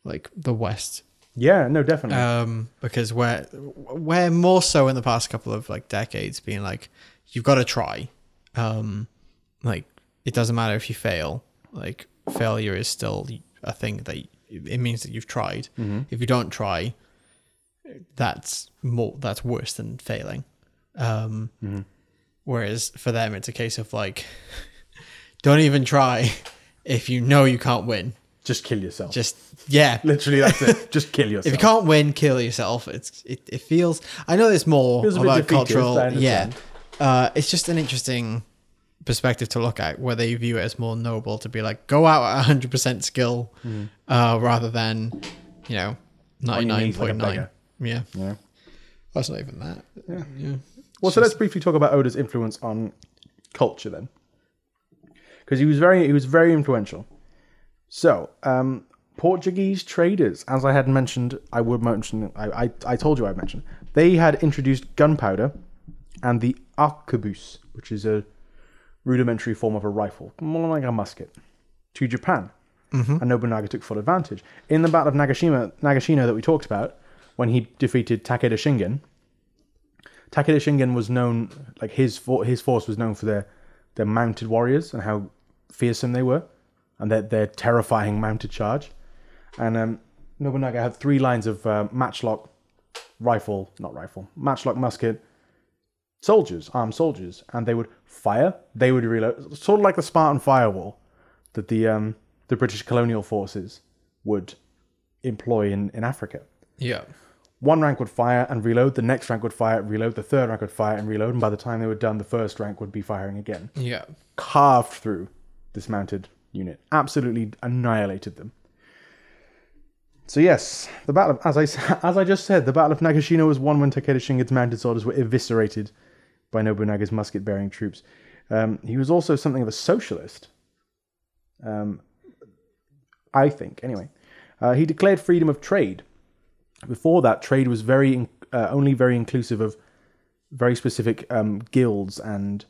like the West. Yeah. No. Definitely. Um because we're we're more so in the past couple of like decades being like you've got to try. Um like it doesn't matter if you fail. Like failure is still a thing that y- it means that you've tried. If you don't try, that's more that's worse than failing. Um, Whereas for them, it's a case of like, *laughs* don't even try if you know you can't win. just kill yourself. Just yeah, *laughs* Literally, that's it. Just kill yourself. if you can't win, kill yourself. It's it, it feels. I know there's more Feels about cultural. Yeah, uh, it's just an interesting perspective to look at where they view it as more noble to be like go out at 100 percent skill, Mm-hmm. uh, rather than you know On your knees like 99.9. beggar. Yeah, Yeah. that's not even that. Yeah, yeah. Well, so let's briefly talk about Oda's influence on culture then, because he was very he was very influential. So, um, Portuguese traders, as I had mentioned, I would mention, I, I, I told you I mentioned, they had introduced gunpowder and the arquebus, which is a rudimentary form of a rifle, more like a musket, to Japan. And Nobunaga took full advantage. In the Battle of Nagashima, Nagashino that we talked about, when he defeated Takeda Shingen, Takeda Shingen was known, like his for, his force was known for their their mounted warriors and how fearsome they were, and their their terrifying mounted charge. And um, Nobunaga had three lines of uh, matchlock rifle, not rifle, matchlock musket soldiers, armed soldiers, and they would fire, they would reload, sort of like the Spartan firewall that the um, the British colonial forces would employ in, in Africa yeah. One rank would fire and reload, the next rank would fire, reload, the third rank would fire and reload, and by the time they were done, the first rank would be firing again. Yeah. Carved through this mounted unit, absolutely annihilated them. So yes, the battle of, as I *laughs* as I just said, the battle of Nagashino was won when Takeda Shingen's mounted soldiers were eviscerated by Nobunaga's musket-bearing troops. Um, he was also something of a socialist. Um, I think, anyway. Uh, he declared freedom of trade, before that, trade was very in- uh, only very inclusive of very specific um, guilds and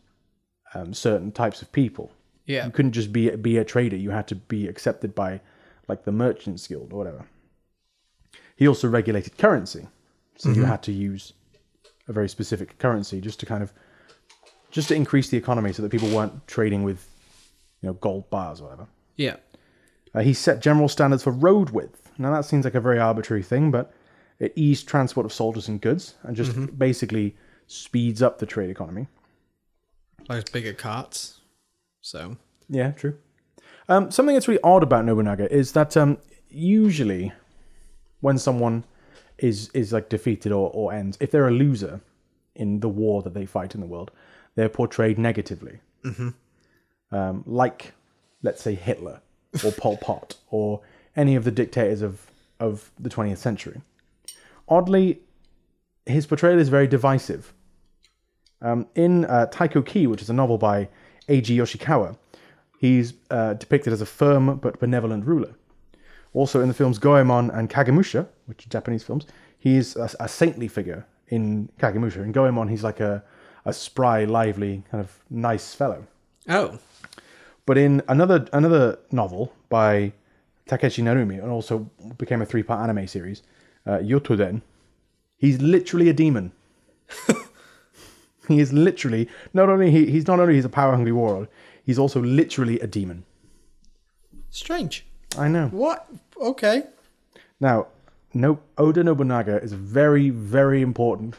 um, certain types of people. Yeah. You couldn't just be be a trader; you had to be accepted by like the merchants guild or whatever. He also regulated currency, so you had to use a very specific currency just to kind of just to increase the economy, so that people weren't trading with you know gold bars or whatever. Yeah. Uh, he set general standards for road width. Now that seems like a very arbitrary thing, but it eased transport of soldiers and goods and just basically speeds up the trade economy. Like bigger carts. So Yeah, true. Um, something that's really odd about Nobunaga is that um, usually when someone is is like defeated or, or ends, if they're a loser in the war that they fight in the world, they're portrayed negatively. Mm-hmm. Um, like, let's say Hitler or Pol Pot or any of the dictators of of the 20th century. Oddly, his portrayal is very divisive. Um, in uh, Taiko Ki, which is a novel by Eiji Yoshikawa, he's uh, depicted as a firm but benevolent ruler. Also, in the films Goemon and Kagemusha, which are Japanese films, he's a, a saintly figure in Kagemusha. In Goemon, he's like a, a spry, lively, kind of nice fellow. Oh. But in another another novel by Takeshi Narumi, and also became a three part anime series, uh, Yotoden, he's literally a demon. *laughs* he is literally not only he, he's not only he's a power hungry warlord, he's also literally a demon. Strange. I know. What? Okay. Now, no Oda Nobunaga is very very important.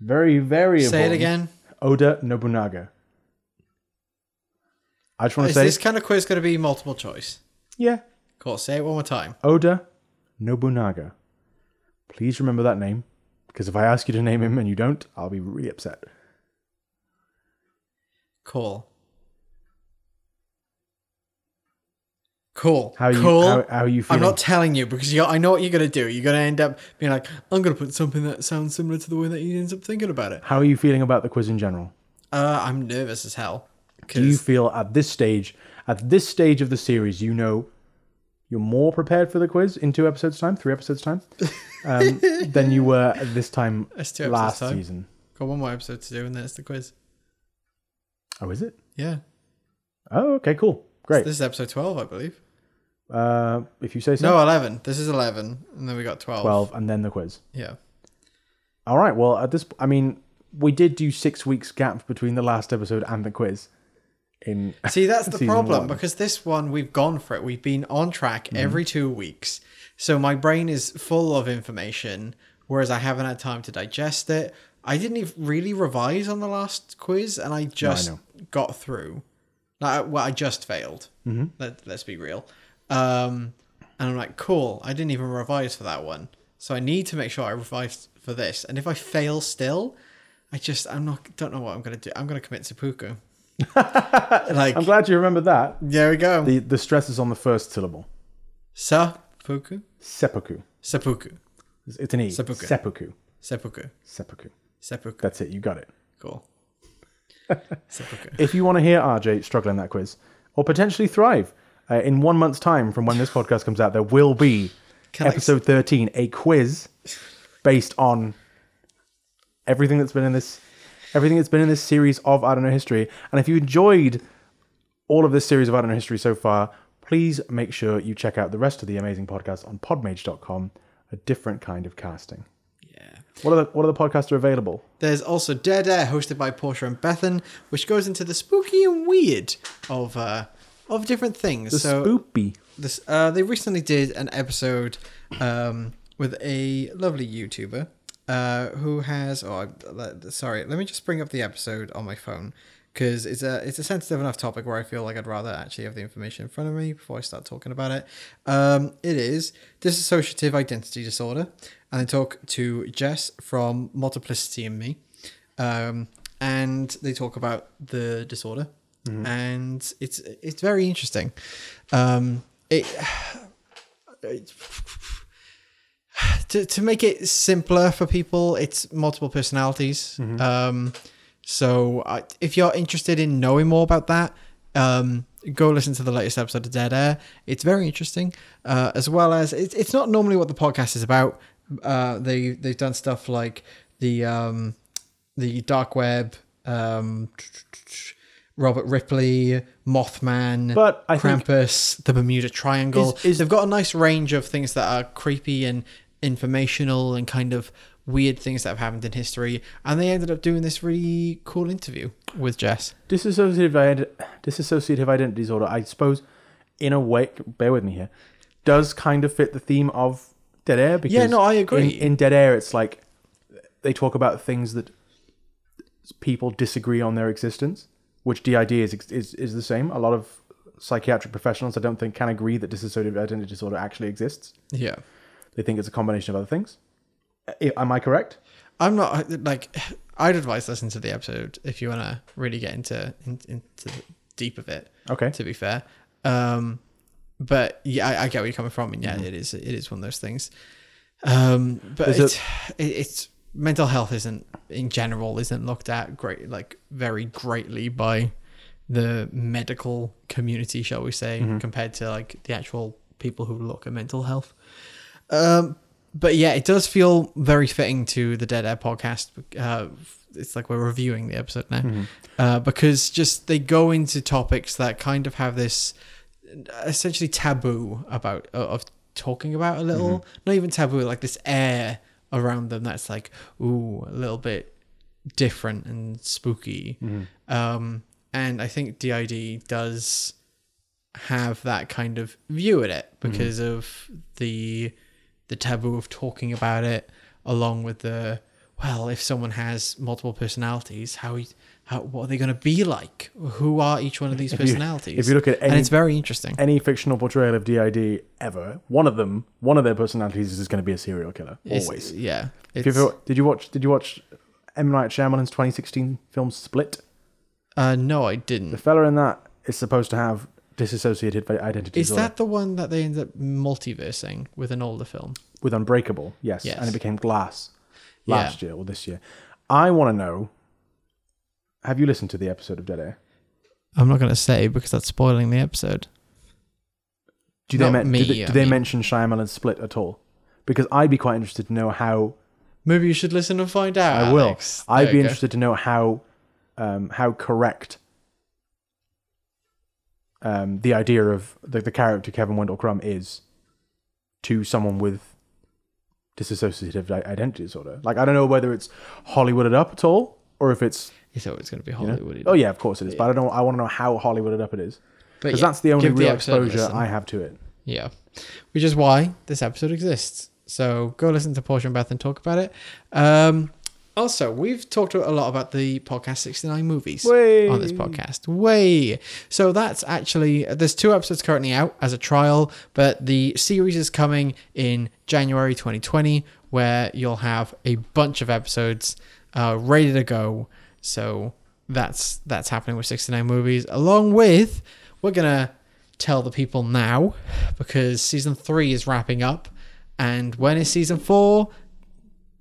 Very very important. Say it again. Oda Nobunaga. I just want to Is say, this kind of quiz going to be multiple choice? yeah, Cool. Say it one more time. Oda Nobunaga. Please remember that name. Because if I ask you to name him and you don't, I'll be really upset. Cool. Cool. How are you? cool. How, how are you I'm not telling you because you I know what you're gonna do. You're gonna end up being like, I'm gonna put something that sounds similar to the way that he ends up thinking about it. How are you feeling about the quiz in general? Uh, I'm nervous as hell. Do you feel at this stage, at this stage of the series, you know you're more prepared for the quiz in two episodes' time, three episodes' time, um, *laughs* than you were at this time two episodes last time. season? got one more episode to do, and then it's the quiz. Oh, is it? Yeah, Oh, okay, cool, great. this is episode twelve, I believe. Uh, if you say so. No, eleven. This is eleven, and then we got twelve. twelve, and then the quiz. Yeah. All right. Well, at this, I mean, we did do six weeks gap between the last episode and the quiz. In *laughs* See, that's the problem one. because this one we've gone for it. We've been on track Mm-hmm. every two weeks, so my brain is full of information, whereas I haven't had time to digest it. I didn't even really revise on the last quiz, and I just know. got through. Like, well, I just failed. Mm-hmm. Let, let's be real. Um, and I'm like, cool. I didn't even revise for that one, so I need to make sure I revise for this. And if I fail still, I just I'm not don't know what I'm gonna do. I'm gonna commit seppuku. *laughs* like I'm glad you remembered that. there we go. The the stress is on the first syllable. Seppuku? Seppuku. Seppuku. It's, an e. Seppuku. Seppuku. Seppuku. Seppuku. Seppuku. That's it. You got it. Cool. *laughs* Seppuku. If you want to hear RJ struggle in that quiz or potentially thrive uh, in one month's time from when this podcast comes out, there will be Can I- episode 13, a quiz based on everything that's been in this everything that's been in this series of I don't know history. And if you enjoyed all of this series of I don't know history so far, please make sure you check out the rest of the amazing podcast on podmage.com, a different kind of casting. Yeah. What are the what are the podcasts are available? There's also Dead Air, hosted by Portia and Bethan, which goes into the spooky and weird of uh of different things. The so spoopy. this uh they recently did an episode um with a lovely YouTuber uh who has oh sorry let me just bring up the episode on my phone because it's a it's a sensitive enough topic where I feel like I'd rather actually have the information in front of me before I start talking about it. Um, it is dissociative identity disorder, and I talk to Jess from Multiplicity and Me, um, and they talk about the disorder, and it's it's very interesting. Um, it *sighs* *sighs* to to make it simpler for people, it's multiple personalities. Um, so I, if you're interested in knowing more about that, um, go listen to the latest episode of Dead Air. It's very interesting, uh, as well as it's it's not normally what the podcast is about. Uh, they they've done stuff like the um, the dark web. Um, Robert Ripley, Mothman, But I Krampus, the Bermuda Triangle. Is- is- They've got a nice range of things that are creepy and informational and kind of weird things that have happened in history. And they ended up doing this really cool interview with Jess. Dissociative, ide- dissociative identity disorder, I suppose, in a way, bear with me here, does kind of fit the theme of Dead Air. Because Yeah, no, I agree. In, in Dead Air, it's like they talk about things that people disagree on their existence, which DID is, is, is the same. A lot of psychiatric professionals, I don't think, can agree that dissociative identity disorder actually exists. Yeah. They think it's a combination of other things. Am I correct? I'm not like I'd advise listen to the episode if you want to really get into in, into the deep of it. Okay. To be fair, um, but yeah, I, I get where you're coming from, and yeah, it is it is one of those things. Um, but it's it, it's mental health isn't in general isn't looked at great like very greatly by the medical community, shall we say, compared to like the actual people who look at mental health. Um, but yeah, it does feel very fitting to the Dead Air podcast. Uh, it's like we're reviewing the episode now, uh, because just they go into topics that kind of have this essentially taboo about of talking about a little, not even taboo, like this air around them that's like ooh a little bit different and spooky. Um, and I think DID does have that kind of view at it because of the the taboo of talking about it along with the well, if someone has multiple personalities, how, how what are they going to be like? Who are each one of these you- personalities? if you look at any, and it's very interesting. Any fictional portrayal of DID ever, one of them, one of their personalities is going to be a serial killer. It's- Always. yeah. If you ever- did you watch? Did you watch M Night Shyamalan's 2016 film Split? uh, no, I didn't. The fella in that is supposed to have disassociated by identity Is disorder that the one that they ended up multiversing with an older film? with Unbreakable. Yes, Yes. and it became Glass Yeah. last year or this year. I want to know. Have you listened to the episode of Dead Air? I'm not going to say because that's spoiling the episode. Do they, men- me, do they, do they mention Shyamalan's Split at all? Because I'd be quite interested to know how. Maybe you should listen and find out. I will. Alex. I'd be interested to know how, um, how correct. Um, the idea of the, the character Kevin Wendell Crumb is to someone with disassociative i- identity disorder. Like I don't know whether it's Hollywooded up at all or if it's It's always going to be you know? Oh yeah, of course it is. But I don't. I want to know how Hollywooded up it is because yeah, that's the only give the real exposure. I have to it. Yeah. Which is why this episode exists. So go listen to Portia and Bethan talk about it. Um, also, we've talked a lot about the podcast 69 movies Way. on this podcast. Way. So that's actually, there's two episodes currently out as a trial, but the series is coming in January 2020 where you'll have a bunch of episodes uh, ready to go. So that's that's happening with 69 movies along with we're going to tell the people now because season 3 is wrapping up and when is season 4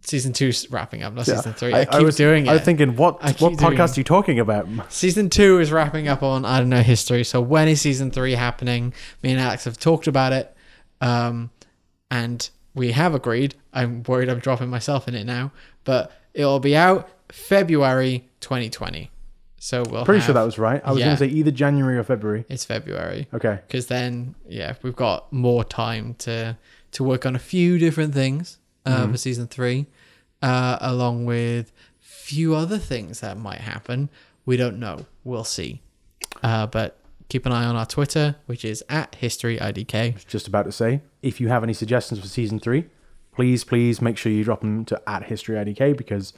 season 2's wrapping up not season 3 I, keep was, doing it I was thinking, what I what podcast it. are you talking about? Season two is wrapping up on I don't know history. So when is season three happening? Me and Alex have talked about it, um, and we have agreed. I'm worried I'm dropping myself in it now, but it'll be out February 2020. So we'll Pretty sure that was right. I was Yeah. going to say either January or February. it's February Okay. because then yeah we've got more time to to work on a few different things uh, Mm-hmm. for season three, uh, along with few other things that might happen. We don't know. We'll see. Uh, but keep an eye on our Twitter, which is at historyidk. Just about to say, if you have any suggestions for season three, please, please make sure you drop them to at History IDK because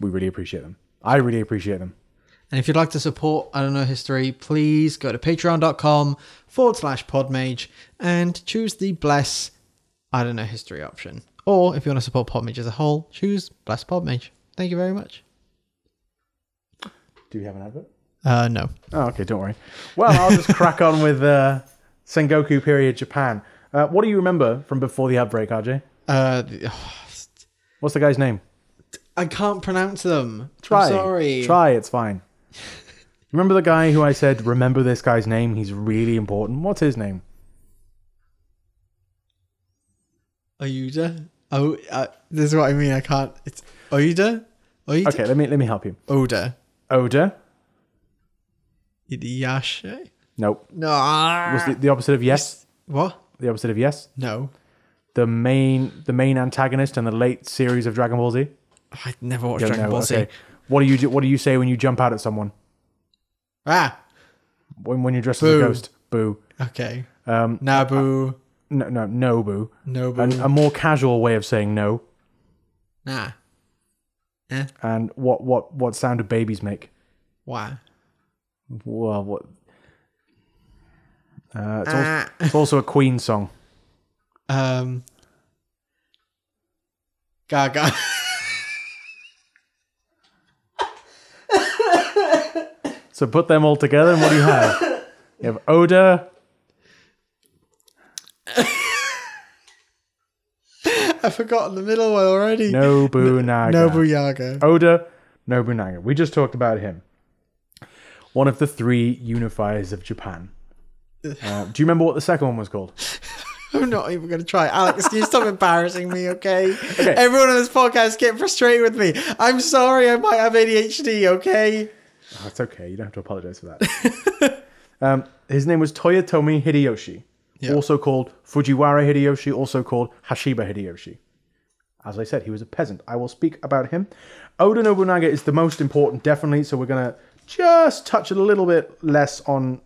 we really appreciate them. I really appreciate them. And if you'd like to support I don't know history, please go to patreon.com forward slash podmage and choose the bless I don't know history option. Or if you want to support Podmage as a whole, choose bless Podmage. Thank you very much. Do you have an advert? Uh, no. Oh, okay, don't worry. Well, I'll just crack on with uh, Sengoku period Japan. Uh, what do you remember from before the outbreak, RJ? Uh, the- What's the guy's name? I can't pronounce them. Try. I'm sorry. Try, it's fine. Remember the guy who I said, remember this guy's name? He's really important. What's his name? Oyuda. Oh, uh, this is what I mean. I can't. It's Oyuda. Oyuda. Okay, let me let me help you. Oda. Oda? Yasha. Nope. No. Was the, the opposite of yes? What? The opposite of yes? No. The main the main antagonist in the late series of Dragon Ball Z? I never watched Dragon know. Ball Z. Okay. What do you do, what do you say when you jump out at someone? Ah. When when you're dressed as a ghost? Boo. Okay. Um Nabu. no no no boo. Nobu. And a more casual way of saying no. nah. Eh. And what what what sound do babies make? Why? Well, what? Uh, it's, also, Ah. it's also a Queen song. Um. Gaga. *laughs* So put them all together, and what do you have? You have Oda. *laughs* I forgot the middle one already. Nobunaga. Nobuyaga. Oda Nobunaga. We just talked about him. One of the three unifiers of Japan. *laughs* Uh, do you remember what the second one was called? *laughs* I'm not even going to try. Alex, can you stop embarrassing me, okay? Everyone on this podcast is getting frustrated with me. I'm sorry, I might have ADHD, okay? Oh, it's okay. You don't have to apologize for that. um, his name was Toyotomi Hideyoshi, Yeah. also called Fujiwara Hideyoshi, also called Hashiba Hideyoshi. As I said, he was a peasant. I will speak about him. Oda Nobunaga is the most important, definitely. So we're gonna just touch a little bit less on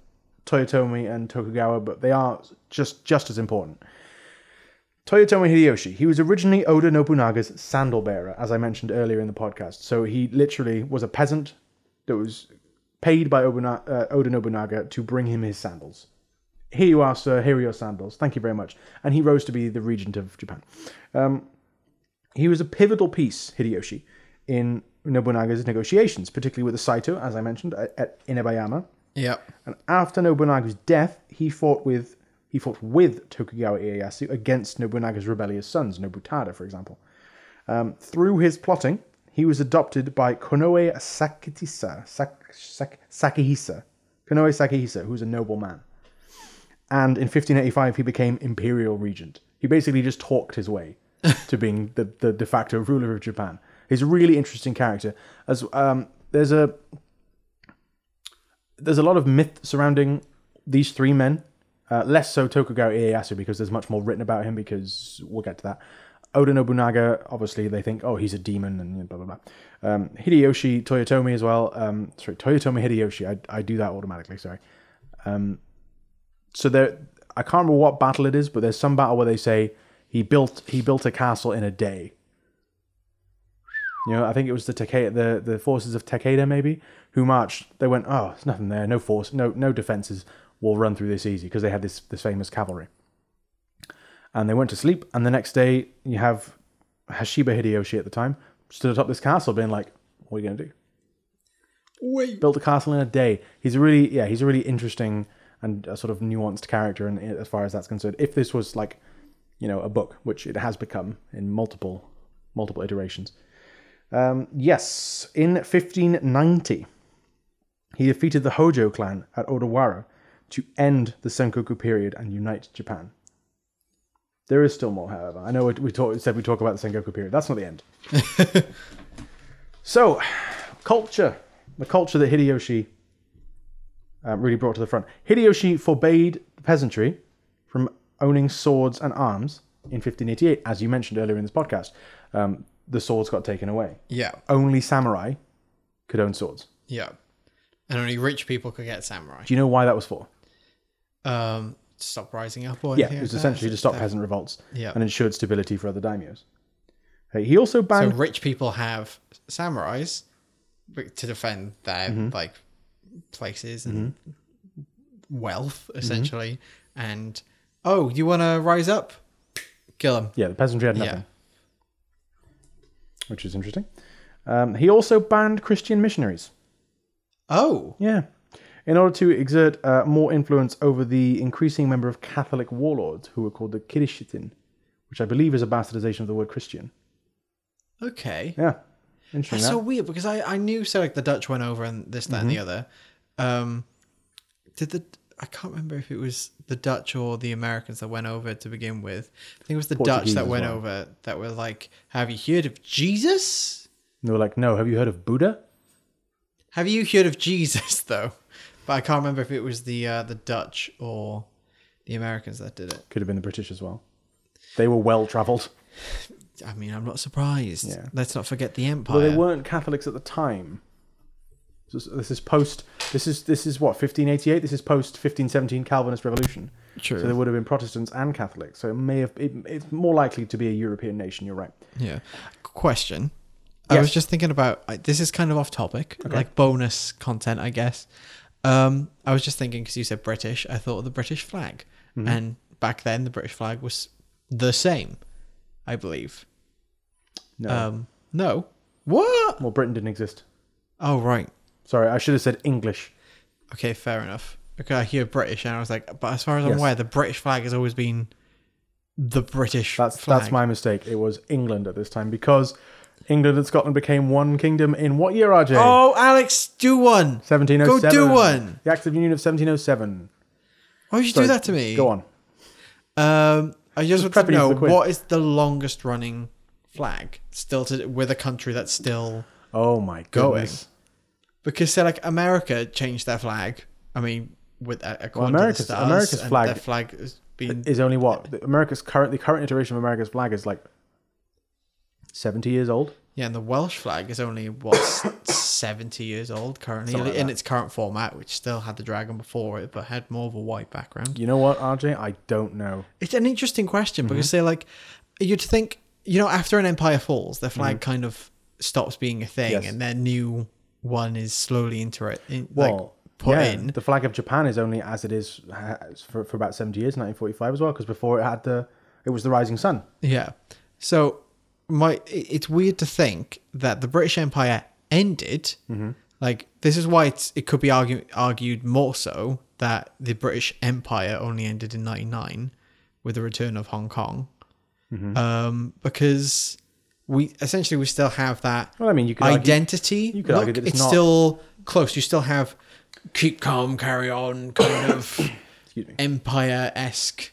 Toyotomi and Tokugawa, but they are just just as important. Toyotomi Hideyoshi. He was originally Oda Nobunaga's sandal bearer, as I mentioned earlier in the podcast. So he literally was a peasant that was paid by uh, Oda Nobunaga to bring him his sandals. Here you are, sir. Here are your sandals. Thank you very much. And he rose to be the regent of Japan. Um, he was a pivotal piece, Hideyoshi, in Nobunaga's negotiations, particularly with the Saito, as I mentioned, at, at Inabayama. Yeah. And after Nobunaga's death, he fought with he fought with Tokugawa Ieyasu against Nobunaga's rebellious sons, Nobutada, for example. Um, through his plotting, he was adopted by Konoe Sakihisa, Sak, Sak, Sakihisa, Konoe Sakihisa, who's a noble man. And in 1585, he became imperial regent. He basically just talked his way *laughs* to being the, the de facto ruler of Japan. He's a really interesting character. As um, there's a there's a lot of myth surrounding these three men. Uh, less so Tokugawa Ieyasu because there's much more written about him because we'll get to that. Oda Nobunaga, obviously, they think, oh, he's a demon and blah, blah, blah. Um, Hideyoshi Toyotomi as well. Um, sorry, Toyotomi Hideyoshi. I, I do that automatically, sorry. Um, so there, I can't remember what battle it is, but there's some battle where they say he built he built a castle in a day. You know, I think it was the Takeda, the, the forces of Takeda maybe who marched. They went, oh, there's nothing there, no force, no no defenses. We'll run through this easy because they had this this famous cavalry. And they went to sleep, and the next day you have Hashiba Hideyoshi at the time stood atop this castle, being like, "What are you gonna do?" Wait. Built a castle in a day. He's a really yeah, he's a really interesting and a sort of nuanced character, and as far as that's concerned, if this was like, you know, a book, which it has become in multiple multiple iterations. Um, yes, in 1590, he defeated the Hojo clan at Odawara to end the Sengoku period and unite Japan. There is still more, however. I know we, we talk, said we talk about the Sengoku period. That's not the end. *laughs* so, culture. The culture that Hideyoshi um, really brought to the front. Hideyoshi forbade the peasantry from owning swords and arms in 1588, as you mentioned earlier in this podcast. Um, the swords got taken away. Yeah. Only samurai could own swords. Yeah. And only rich people could get samurai. Do you know why that was for? Um, stop rising up or Yeah, it was like that? essentially to stop peasant revolts Yeah. and ensured stability for other daimyos. Hey, He also banned. So rich people have samurais to defend their Mm-hmm. like places and wealth Mm-hmm. essentially. And oh, you want to rise up? Kill them. yeah, the peasantry had Yeah. nothing, which is interesting. Um, he also banned Christian missionaries. Oh, Yeah. In order to exert uh, more influence over the increasing number of Catholic warlords who were called the Kirishitan, which I believe is a bastardization of the word Christian. okay. Yeah. Interesting. That's that. so weird because I, I knew so like the Dutch went over and this that and Mm-hmm. the other. Um, did the I can't remember if it was the Dutch or the Americans that went over to begin with. I think it was the Dutch that went well. over that were like, "Have you heard of Jesus? And they were like, no, have you heard of Buddha? Have you heard of Jesus?" *laughs* Though, but I can't remember if it was the uh, the Dutch or the Americans that did it. Could have been the British as well. They were well travelled. *sighs* I mean, I'm not surprised. Yeah. Let's not forget the Empire. Well, they weren't Catholics at the time. This is, this is post. This is this is what 1588. This is post 1517 Calvinist Revolution. True. So there would have been Protestants and Catholics. So it may have. It, it's more likely to be a European nation. You're right. Yeah. Question. I was just thinking about this is kind of off topic, like bonus content, I guess. Um, I was just thinking because you said British, I thought of the British flag, Mm-hmm. and back then the British flag was the same, I believe. No. Um, no. What? well, Britain didn't exist. Oh right. Sorry, I should have said English. Okay, fair enough. Okay, I hear British, and I was like, but as far as I'm Yes. aware, the British flag has always been the British That's flag. that's my mistake. It was England at this time because England and Scotland became one kingdom in what year, RJ? Oh, Alex, do one. 1707. Go do one. The Acts of Union of 1707. Why would you Sorry, do that to me? Go on. Um, I just want to prepping you for know the quiz. what is the longest running flag still to with a country that's still Oh my Going. goodness. Because say like America changed their flag. I mean, with uh, according America's- to the stars, America's flag- their flag has been Is only what the- America's current the current iteration of America's flag is like 70 years old. yeah, and the Welsh flag is only what 70 years old currently like in that. its current format, which still had the dragon before it, but had more of a white background. You know what, RJ? I don't know. It's an interesting question Mm-hmm. because they're like, you'd think, you know, after an empire falls, the flag kind of stops being a thing Mm-hmm. Yes. and their new one is slowly into it, in, Well, like put yeah, in. the flag of Japan is only as it is for, for about 70 years, 1945 as well, because before it had the, it was the rising sun. Yeah. So my it's weird to think that the British Empire ended. Mm-hmm. Like this is why it's, it could be argued argued more so that the British Empire only ended in '99 with the return of Hong Kong, Mm-hmm. um, because we essentially we still have that Well, I mean, you could argue- identity. you could argue that it's it's not- still close. You still have keep calm, carry on, kind of *coughs* empire esque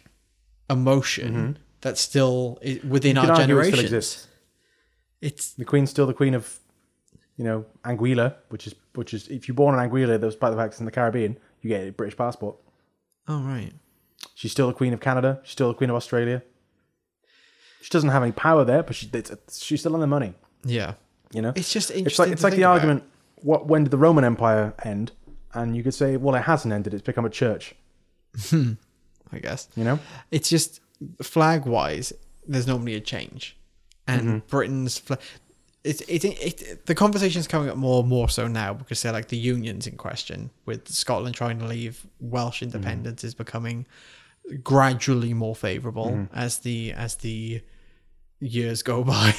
emotion that's still within Mm-hmm. Our generation. argue it still exists. It's The queen's still the queen of, you know, Anguilla, which is which is if you're born in Anguilla, those by the fact it's in the Caribbean, you get a British passport. oh right. She's still the queen of Canada. She's still the queen of Australia. She doesn't have any power there, but she, it's, she's still on the money. Yeah, You know, it's just interesting. it's like it's like the about. argument: what when did the Roman Empire end? And you could say, well, it hasn't ended; it's become a church. I guess You know, it's just flag wise. There's normally a change, and Mm-hmm. Britain's flag. It's it, it, it the conversation's coming up more and more so now because they're like the unions in question with Scotland trying to leave Welsh Mm-hmm. independence is becoming gradually more favorable Mm-hmm. as the as the years go *laughs* by.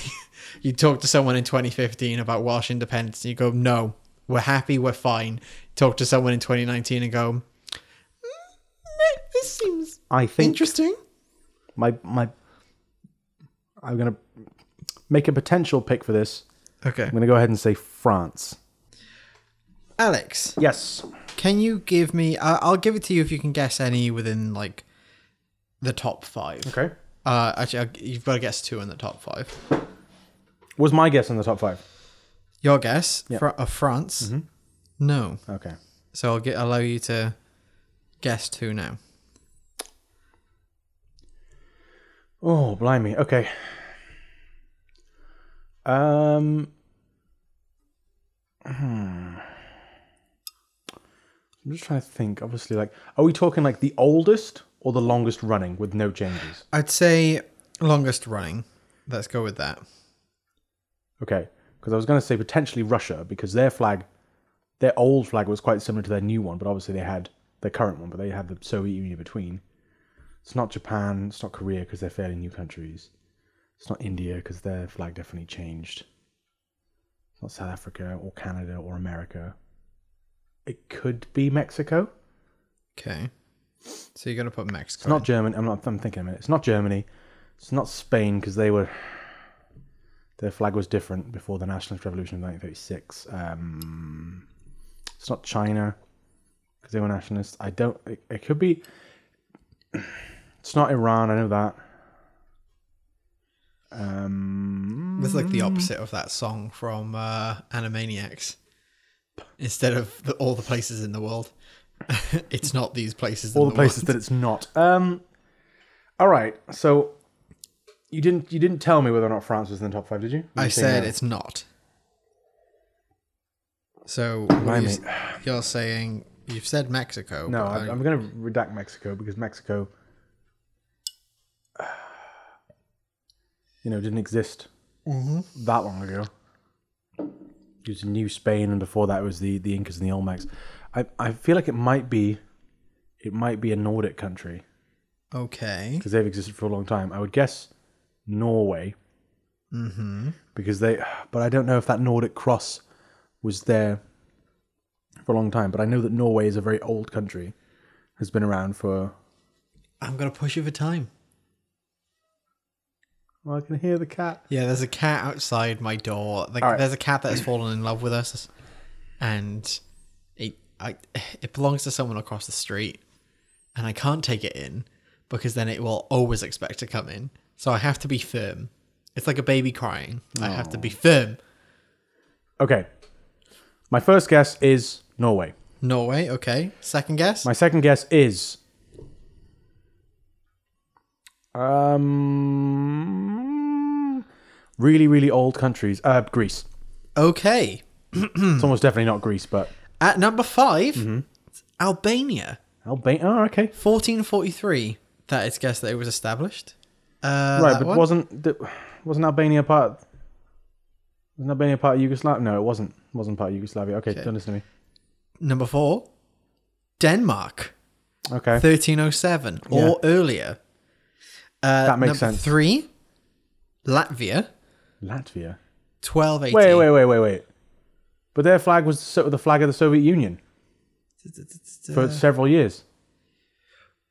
you talk to someone in 2015 about Welsh independence and you go, no, we're happy, we're fine. Talk to someone in 2019 and go, "Mm, this seems I think interesting. my my I'm gonna make a potential pick for this. Okay. I'm gonna go ahead and say France. Alex, Yes. can you give me, I'll give it to you if you can guess any within like the top five. Okay. Uh, actually, I'll- you've got to guess two in the top five. Was my guess in the top five? Your guess Yeah. Fr- of France? No. Okay. So I'll get, allow you to guess two now. Oh, blimey. Okay. Um. hmm. I'm just trying to think. Obviously, like, are we talking like the oldest or the longest running with no changes? I'd say longest running. Let's go with that. Okay, because I was going to say potentially Russia because their flag, their old flag was quite similar to their new one, but obviously they had their current one, but they had the Soviet Union between. It's not Japan. It's not Korea because they're fairly new countries. It's not India because their flag definitely changed. It's not South Africa or Canada or America. It could be Mexico. Okay. So you're going to put Mexico. It's not Germany. I'm not. I'm thinking a minute. It's not Germany. It's not Spain because they were. Their flag was different before the nationalist revolution of 1936. Um, it's not China because they were nationalists. I don't. It, it could be. It's not Iran. I know that. Um, It's like the opposite of that song from uh, Animaniacs. Instead of the, all the places in the world, *laughs* it's not these places. all in the places world. that it's not. Um, all right. So you didn't. You didn't tell me whether or not France was in the top five, did you? I You say said it's not. So you- you're saying you've said Mexico. No, I'm, I- I'm going to redact Mexico because Mexico, you know, didn't exist that long ago. It was New Spain, and before that it was the the Incas and the Olmecs. I I feel like it might be, it might be a Nordic country okay. because they've existed for a long time. I would guess Norway Mm-hmm. because they, but I don't know if that Nordic cross was there for a long time. But I know that Norway is a very old country, has been around for I'm gonna push you for time. Well, I can hear the cat. Yeah, there's a cat outside my door. Like, All right. there's a cat that has fallen in love with us, and I, it belongs to someone across the street, and I can't take it in because then it will always expect to come in. So I have to be firm. It's like a baby crying. I have to be firm. Okay. My first guess is Norway. Norway, okay. Second guess. My second guess is um really really old countries. Uh Greece. Okay. it's almost definitely not Greece, but At number 5 Mm-hmm. Albania, Albania. Oh, okay. 1443. That it's guessed that it was established. Uh, right, but one. wasn't wasn't Albania part? Wasn't Albania part of Yugoslavia? No, it wasn't. It wasn't part of Yugoslavia. Okay, don't listen to me. number four, Denmark, Okay. 1307 or Yeah. earlier. Uh, That makes number sense. Three, Latvia, Latvia. 1280. Wait, wait, wait, wait, wait. But their flag was the flag of the Soviet Union for several years.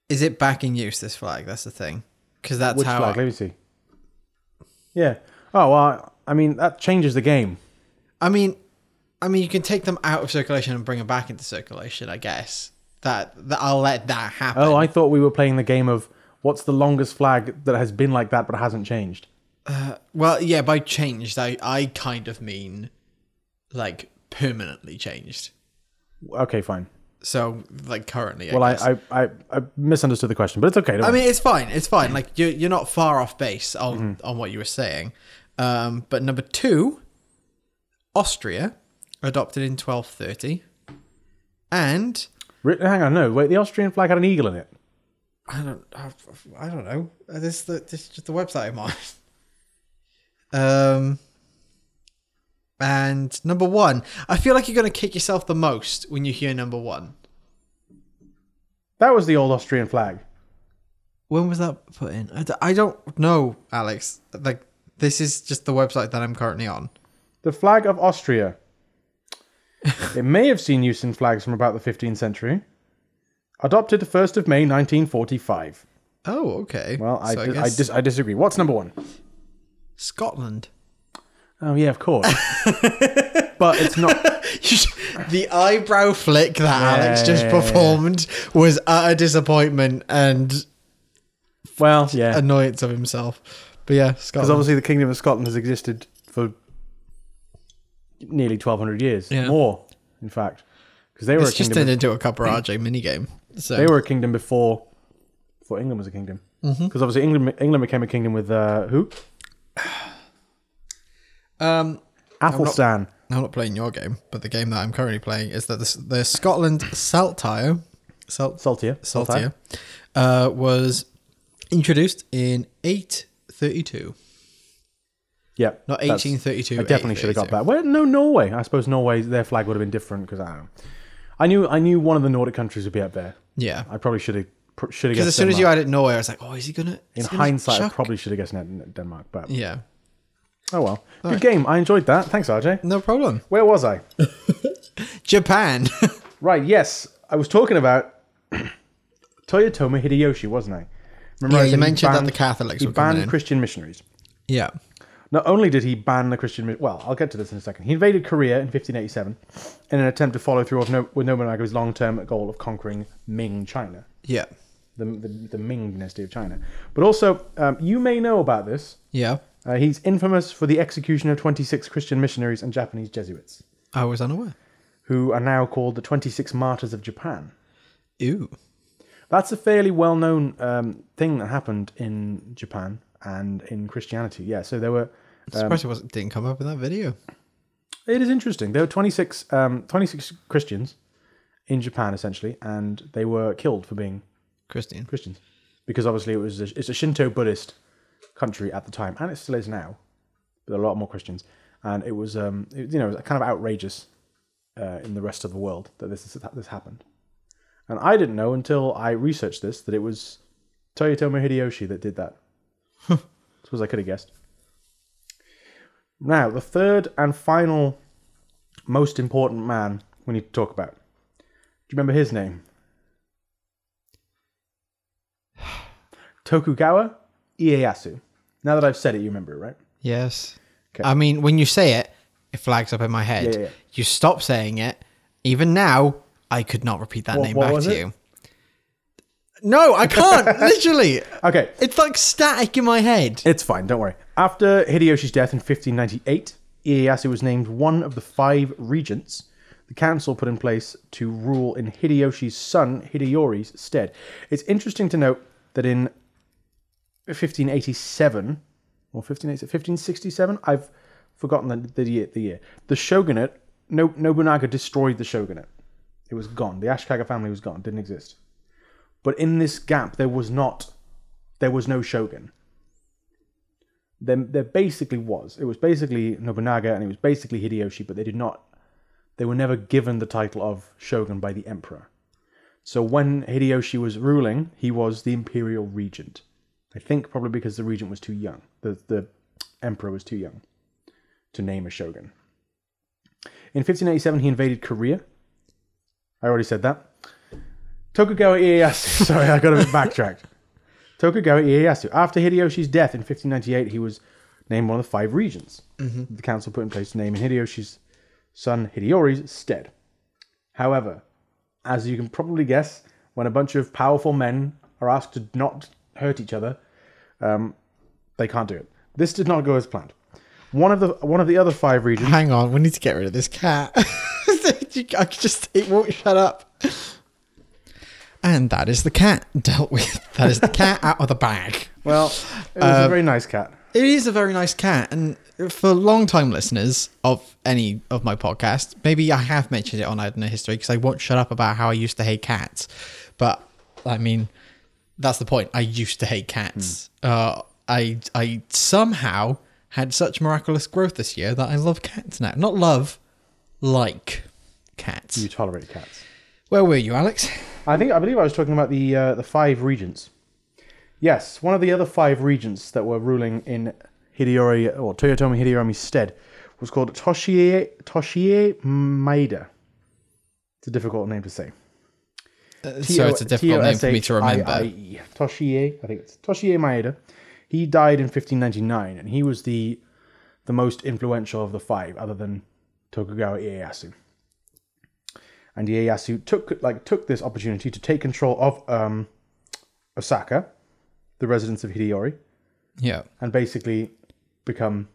Is it back in use? This flag? That's the thing. Because that's Which how. flag? Let me see. Yeah. Oh well, I mean that changes the game. I mean, I mean, you can take them out of circulation and bring them back into circulation. I guess that, that I'll let that happen. Oh, I thought we were playing the game of what's the longest flag that has been like that but hasn't changed. Uh, well, yeah, by changed, I I kind of mean like permanently changed. Okay, fine. So like currently. I Well. I, I, I, I misunderstood the question, but it's okay. I mean, it's fine. It's fine. Like you're you're not far off base on Mm-hmm. on what you were saying. Um, but number two, Austria, adopted in 1230, and hang on, no, wait. The Austrian flag had an eagle in it. I don't I, I don't know. This is the this is just the website I'm on. *laughs* Um. And number one, I feel like you're gonna kick yourself the most when you hear number one. That was the old Austrian flag. When was that put in? I, d- I don't know, Alex. Like this is just the website that I'm currently on. The flag of Austria. *laughs* it may have seen use in flags from about the 15th century. Adopted the 1st of May 1945. Oh, okay. Well, I, So I di- I, guess dis- I disagree. What's number one? Scotland. Oh, yeah, of course. *laughs* but it's not. *laughs* the eyebrow flick that Alex just Yeah. performed was utter disappointment and Well, yeah. annoyance of himself. But yeah, Because Scotland. obviously the Kingdom of Scotland has existed for nearly 1,200 years. Yeah. More, in fact. Because they were a It's just kingdom. turned into a Copper *clears throat* RJ minigame. So They were a kingdom before, before England was a kingdom. Mm-hmm. Because obviously England, England became a kingdom with uh, who? *sighs* *sighs* *sighs* um, Athelstan. I'm not playing your game, but the game that I'm currently playing is that the, the Scotland Saltire, Salt, Saltier. Saltire, uh, was introduced in 832. Yeah. Not that's- 1832. I definitely should have got that. Well, no, Norway. I suppose Norway, their flag would have been different because I don't know. I knew, I knew one of the Nordic countries would be up there. Yeah. I probably should have, should have Because as soon as you added Norway, I was like, oh, is he to. in hindsight, I probably should have guessed Denmark. But Yeah. Oh well, good game. I enjoyed that. Thanks, RJ. No problem. Where was I? *laughs* Japan. *laughs* Right. Yes, I was talking about *clears throat* Toyotomi Hideyoshi, wasn't I? Remember Yeah, you mentioned that the Catholics he were banned. Christian missionaries. yeah. Not only did he ban the Christian, well, I'll get to this in a second. He invaded Korea in 1587 in an attempt to follow through no, with Nobunaga's long-term goal of conquering Ming China, Yeah. the, the, the Ming dynasty of China. But also, um, you may know about this. Yeah. Uh, he's infamous for the execution of 26 Christian missionaries and Japanese Jesuits, I was unaware. who are now called the 26 Martyrs of Japan. Ew. That's a fairly well-known um, thing that happened in Japan and in Christianity. Yeah, so there were. I'm surprised it wasn't, didn't come up in that video. It is interesting. There were 26, um, 26 Christians in Japan essentially, and they were killed for being Christian. Christians because obviously it was a, it's a Shinto Buddhist country at the time, and it still is now. But a lot more Christians, and it was um, it, you know kind of outrageous uh, in the rest of the world that this is, this happened. And I didn't know until I researched this that it was Toyotomi Hideyoshi that did that. I *laughs* suppose I could have guessed. Now, the third and final most important man we need to talk about. Do you remember his name? *sighs* Tokugawa Ieyasu. Now that I've said it, you remember it, right? Yes. Okay. I mean, when you say it, it flags up in my head. Yeah, yeah, yeah. You stop saying it. Even now, I could not repeat that What- name what back to it? you. No, I can't. *laughs* literally. Okay, It's like static in my head. it's fine, don't worry. After Hideyoshi's death in 1598, Ieyasu was named one of the five regents the council put in place to rule in Hideyoshi's son Hideyori's stead. It's interesting to note that in 1587 or 1587, 1567, I've forgotten the, the year. The year the shogunate no, Nobunaga destroyed the shogunate. It was gone. The Ashikaga family was gone. Didn't exist. But in this gap, there was not, there was no shogun. There, there basically was. It was basically Nobunaga and it was basically Hideyoshi, but they did not, they were never given the title of shogun by the emperor. So when Hideyoshi was ruling, he was the imperial regent. I think probably because the regent was too young. The the emperor was too young to name a shogun. In 1587, he invaded Korea. I already said that. Tokugawa Ieyasu. *laughs* Sorry, I got a bit backtracked. *laughs* Tokugawa Ieyasu. After Hideyoshi's death in 1598, he was named one of the five regents mm-hmm. the council put in place to name in Hideyoshi's son Hideyori's stead. However, as you can probably guess, when a bunch of powerful men are asked to not hurt each other, um, they can't do it. This did not go as planned. One of the one of the other five regions. Hang on, we need to get rid of this cat. *laughs* I just it won't shut up. And that is the cat dealt with. That is the cat out of the bag. Well, it was a very nice cat. It is a very nice cat, and for long-time listeners of any of my podcasts, maybe I have mentioned it on I Don't Know History because I won't shut up about how I used to hate cats. But I mean, that's the point. I used to hate cats. Uh, I I somehow had such miraculous growth this year that I love cats now. Not love, like cats. You tolerate cats. Where were you, Alex? I think I believe I was talking about the uh, the five regents. Yes, one of the other five regents that were ruling in Hideyori or Toyotomi Hideyomi's stead was called Toshiie Toshiie Maeda. It's a difficult name to say. So it's a difficult name for me to remember. T-O-S-H-I-I-E. Toshiie, I think it's Toshiie Maeda. He died in 1599, and he was the the most influential of the five, other than Tokugawa Ieyasu. And Ieyasu took like took this opportunity to take control of um, Osaka, the residence of Hideyori, Yeah. and basically become,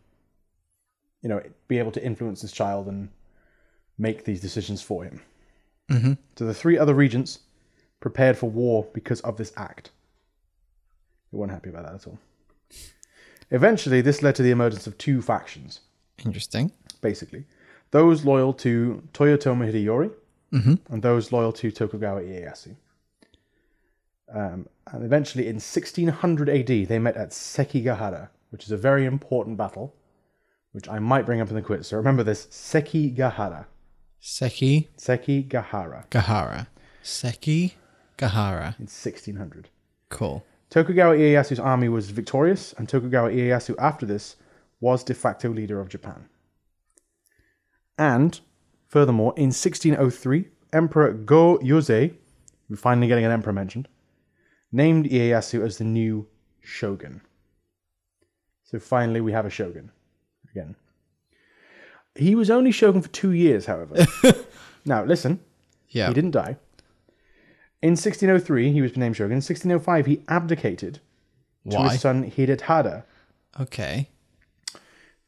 you know, be able to influence his child and make these decisions for him. Mm-hmm. So the three other regents prepared for war because of this act. They weren't happy about that at all. Eventually, this led to the emergence of two factions, Interesting. basically. Those loyal to Toyotomi Hideyori Mm-hmm. and those loyal to Tokugawa Ieyasu. Um, and eventually, in 1600 AD, they met at Sekigahara, which is a very important battle, which I might bring up in the quiz. So remember this Sekigahara. Seki Sekigahara Gahara. Seki Gahara. in 1600. Cool. Tokugawa Ieyasu's army was victorious, and Tokugawa Ieyasu, after this, was de facto leader of Japan. And, furthermore, in 1603, Emperor Go Yozei, we're finally getting an emperor mentioned, named Ieyasu as the new shogun. So finally, we have a shogun again. He was only shogun for two years, however. *laughs* now, listen, Yeah. he didn't die. In 1603, he was named shogun. In 1605, he abdicated to Why? his son Hidetada, Okay.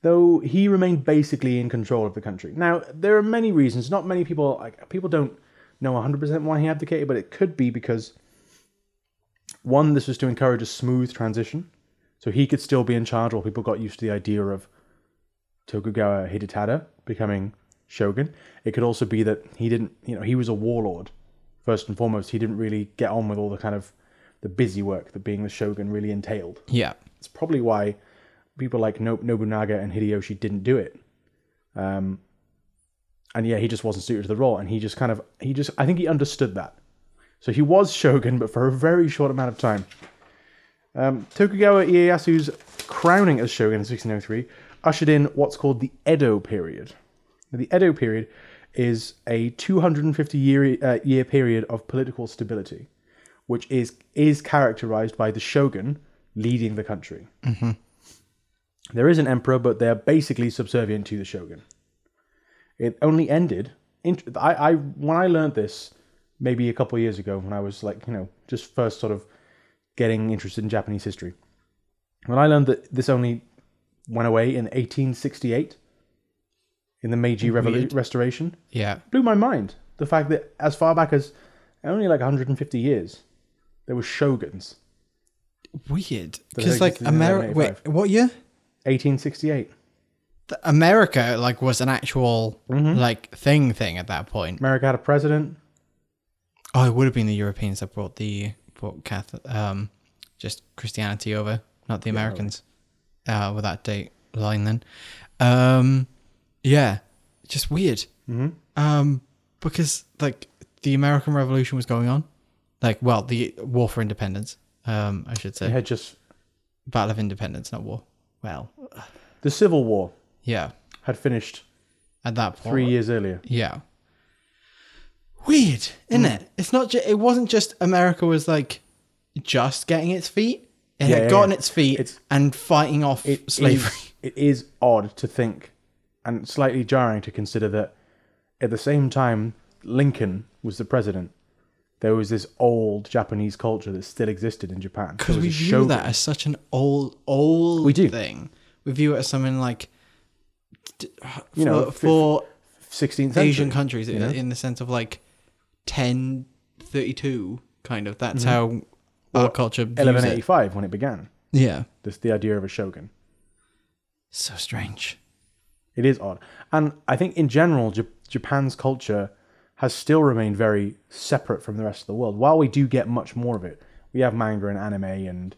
though he remained basically in control of the country. Now, there are many reasons. Not many people like people don't know 100% why he abdicated, but it could be because one, this was to encourage a smooth transition, so he could still be in charge while people got used to the idea of Tokugawa Hidetada becoming shogun. It could also be that he didn't, you know, he was a warlord first and foremost. He didn't really get on with all the kind of the busy work that being the shogun really entailed. Yeah. It's probably why people like No- Nobunaga and Hideyoshi didn't do it. Um, and yeah, he just wasn't suited to the role, and he just kind of he just I think he understood that. So he was *laughs* shogun, but for a very short amount of time. Um, Tokugawa Ieyasu's crowning as shogun in 1603 ushered in what's called the Edo period. Now, the Edo period is a 250 year uh, year period of political stability, which is is characterized by the shogun leading the country. There is an emperor, but they're basically subservient to the shogun. It only ended. In, I, I when I learned this maybe a couple years ago, when I was like you know just first sort of getting interested in Japanese history. When I learned that this only went away in 1868 in the Meiji Revolu- Restoration, Yeah. blew my mind. The fact that as far back as only like 150 years, there were shoguns. Weird. Because like America. Wait, what year? 1868. th- America like was an actual Mm-hmm. like thing thing at that point. America had a president. Oh, it would have been the Europeans that brought the brought Catholic, um, just Christianity over, not the Americans. Uh, with that date line, then, um, yeah, just weird. Mm-hmm. Um, because like the American Revolution was going on, like well, the War for Independence, um, I should say, had just Battle of Independence, not war. Well, the Civil War yeah, had finished at that point, three years earlier. Yeah. Weird, isn't Hmm. it? It's not. Ju- it wasn't just America was like just getting its feet. It Yeah, had yeah, gotten yeah. its feet It's- and fighting off It slavery. is- it is odd to think, and slightly jarring to consider that at the same time Lincoln was the president, there was this old Japanese culture that still existed in Japan. Because we view shogun. that as such an old, old We do. thing. We view it as something like You know, for, fif- for 16th century. Asian countries in- know? in the sense of like 1032 kind of. That's Mm-hmm. how our culture views it. 1185 when it began. Yeah. This the idea of a shogun. So strange. It is odd, and I think in general, J- Japan's culture has still remained very separate from the rest of the world. While we do get much more of it, we have manga and anime and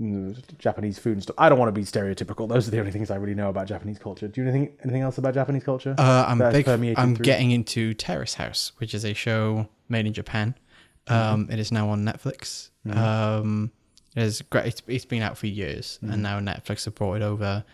mm, Japanese food and stuff. I don't want to be stereotypical. Those are the only things I really know about Japanese culture. Do you know anything anything else about Japanese culture? Uh, I'm big. I'm getting into Terrace House, which is a show made in Japan. Um, it is now on Netflix. Um, it is great. It's, it's been out for years, and now Netflix have brought it over,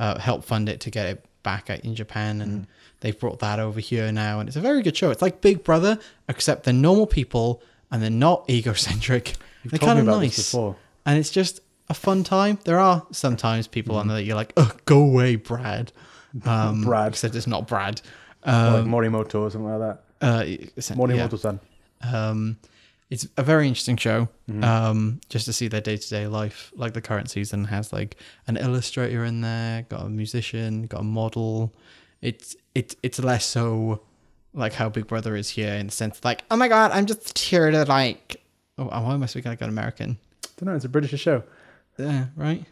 uh, helped fund it to get it back in Japan, and they've brought that over here now. And it's a very good show. It's like Big Brother, except they're normal people and they're not egocentric. *laughs* You've they're kind of nice and it's just a fun time. There are sometimes people on there that you're like, oh, go away, Brad. *laughs* Um, Brad. Except it's not Brad. Or Um, like Morimoto or something like that. uh, it's- yeah. Morimoto-san. Um, it's a very interesting show. Mm-hmm. Um, just to see their day to day life. Like the current season has like an illustrator in there, got a musician, got a model. It's it's it's less so like how Big Brother is here in the sense like, oh my god, I'm just here to like. Oh, why am I speaking like an American? don't know. It's a British show. Yeah, right.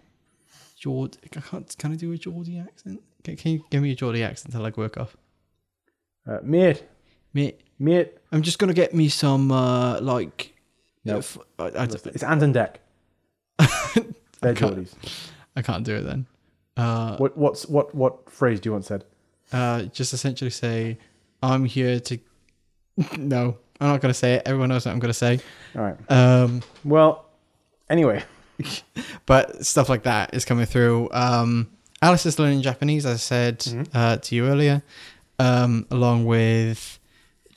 Jord, I can't. Can I do a Geordie accent? Can, can you give me a Geordie accent to like work off? Uh, mate, Mate, mate. I'm just gonna get me some uh like. No. f- I, I, It's Ant and Dec. *laughs* They're can't- I can't do it then. Uh, What what's what what phrase do you want said? uh, just essentially say, I'm here to. *laughs* no, I'm not gonna say it. Everyone knows what I'm gonna say. All right. Um, Well, anyway, *laughs* but stuff like that is coming through. Um, Alice is learning Japanese, as I said Mm-hmm. uh, to you earlier, um, along with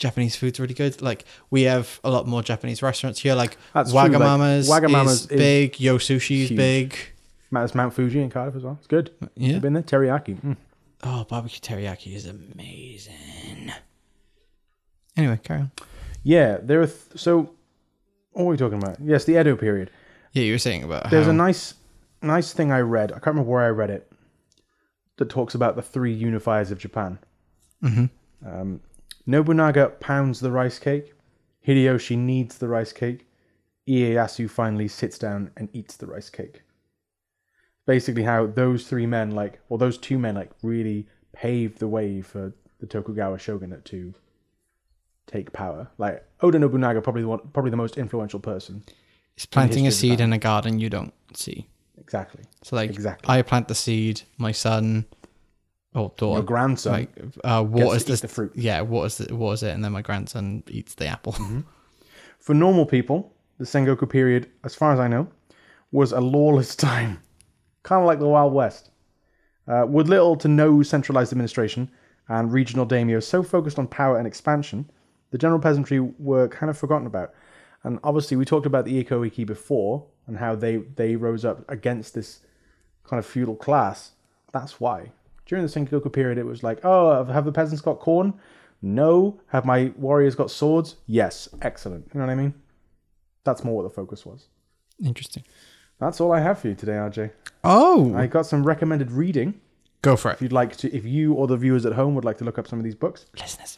Japanese food's really good. Like we have a lot more Japanese restaurants here, like That's true, like, Wagamama's. Wagamama's is big. Yo Sushi is huge. big. Matt's Mount Fuji in Cardiff as well. It's good. Yeah. Been there. Teriyaki. Mm. Oh, barbecue teriyaki is amazing. Anyway, carry on. Yeah, there are. Th- so, what are we talking about? Yes, the Edo period. Yeah, you were saying about There's how a nice, nice thing I read. I can't remember where I read it. That talks about the three unifiers of Japan. Mhm. Um, Nobunaga pounds the rice cake. Hideyoshi kneads the rice cake. Ieyasu finally sits down and eats the rice cake. Basically, how those three men, like, or those two men, like, really paved the way for the Tokugawa shogunate to take power. Like Oda Nobunaga, probably the one, probably the most influential person. it's planting a seed in a garden you don't see. Exactly. So like Exactly. I plant the seed, my son or daughter Your grandson like uh waters to eat the, fruit. yeah, what is the, waters it and then my grandson eats the apple. Mm-hmm. *laughs* For normal people, the Sengoku period, as far as I know, was a lawless *laughs* time, kind of like the Wild West, uh, with little to no centralized administration and regional daimyo so focused on power and expansion, the general peasantry were kind of forgotten about. And obviously, we talked about the Ikko-ikki before and how they, they rose up against this kind of feudal class. That's why. During the Sengoku period, it was like, oh, have the peasants got corn? No. Have my warriors got swords? Yes. Excellent. You know what I mean? That's more what the focus was. Interesting. That's all I have for you today, RJ. Oh, I got some recommended reading. go for it. If it. you'd like to, if you or the viewers at home would like to look up some of these books, Listeners.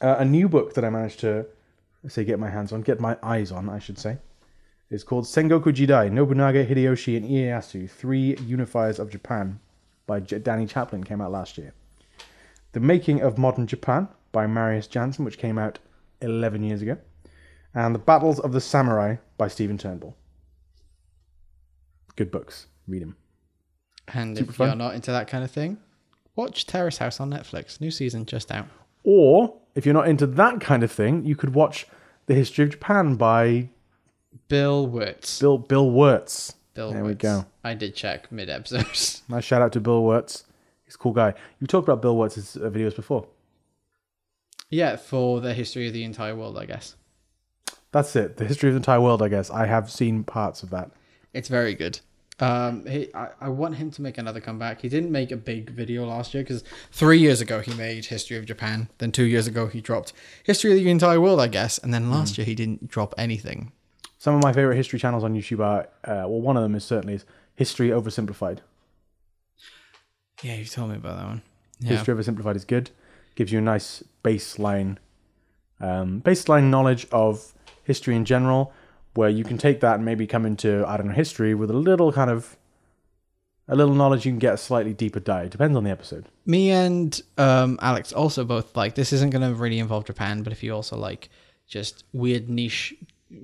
uh, a new book that I managed to say get my hands on, get my eyes on, I should say, is called Sengoku Jidai: Nobunaga, Hideyoshi, and Ieyasu: Three Unifiers of Japan. By J- Danny Chaplin came out last year. The Making of Modern Japan by Marius Jansen, which came out 11 years ago. And The Battles of the Samurai by Stephen Turnbull. Good books. Read them. And Super if fun. you're not into that kind of thing, watch Terrace House on Netflix. New season just out. Or, if you're not into that kind of thing, you could watch The History of Japan by Bill Wurtz. Bill, Bill Wurtz. Bill there we go. I did check mid episodes. *laughs* Nice shout out to Bill Wurtz. He's a cool guy. You talked about Bill Wurtz's uh, videos before. yeah, for the history of the entire world, I guess. That's it. The history of the entire world, I guess. I have seen parts of that. It's very good. Um, he, I, I want him to make another comeback. He didn't make a big video last year because three years ago he made History of Japan. Then two years ago he dropped History of the entire world, I guess. And then last year he didn't drop anything. Some of my favorite history channels on YouTube are, uh, well, one of them is certainly is History Oversimplified. Yeah, you told me about that one. Yeah. History Oversimplified is good. Gives you a nice baseline, um, baseline knowledge of history in general, where you can take that and maybe come into I don't know history with a little kind of, a little knowledge. You can get a slightly deeper dive. Depends on the episode. me and um, Alex also both like this isn't going to really involve Japan, but if you also like just weird niche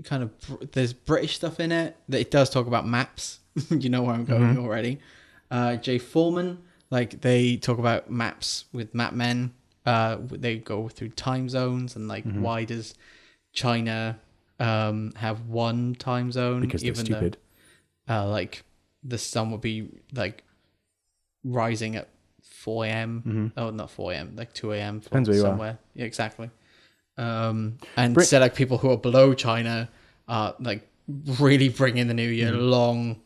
kind of there's British stuff in it that it does talk about maps. *laughs* you know where I'm going already. Uh, Jay Foreman, like they talk about maps with map men. Uh, they go through time zones and like why does China um, have one time zone Because they're though- stupid. uh, like the sun would be like rising at 4 a.m. Oh, not 4 a.m. Like 2 a.m. Mm-hmm. Depends where you are. somewhere. Yeah, exactly. Um, and Brit- like people who are below China are like really bringing the new year long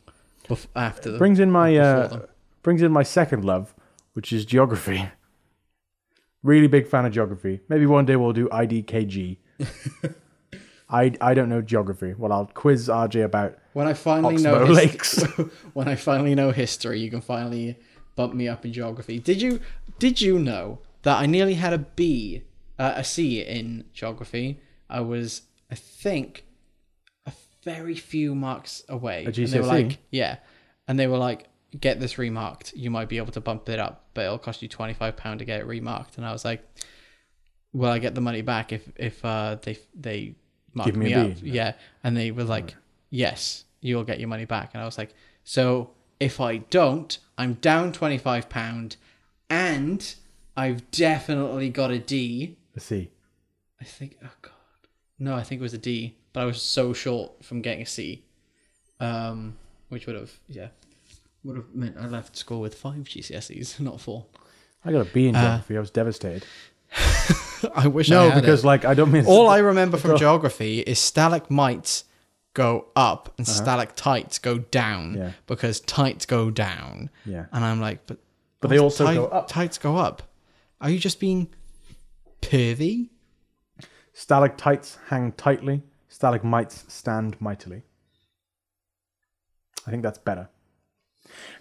bef- after the brings in my uh, brings in my second love, which is geography. *laughs* Really big fan of geography. Maybe one day we'll do IDKG. *laughs* I I don't know geography. Well, I'll quiz RJ about. when I finally Oxbow know Lakes. *laughs* when I finally know history, you can finally bump me up in geography. Did you did you know that I nearly had a B, uh, a C in geography? I was, I think, a very few marks away. A And they were like, yeah, and they were like, get this remarked. You might be able to bump it up, but it'll cost you twenty five pound to get it remarked. And I was like, will I get the money back if if uh, they they mark me me, up? B. Yeah, and they were like, yes, you'll get your money back. And I was like, so if I don't, I'm down twenty five pound, and I've definitely got a D. Let's see. I think. Oh god, no, I think it was a D, but I was so short from getting a C, um, which would have yeah, would have meant I left school with five GCSEs, *laughs* not four. I got a B in geography. I was devastated. *laughs* I wish No, I had because it. like I don't mean all I remember from *laughs* geography is stalagmites go up and Uh-huh. stalactites go down Yeah. because tights go down. Yeah. and I'm like, but But they also tight- go up. Tights go up. Are you just being pervy? Stalactites hang tightly. Stalagmites stand mightily. I think that's better.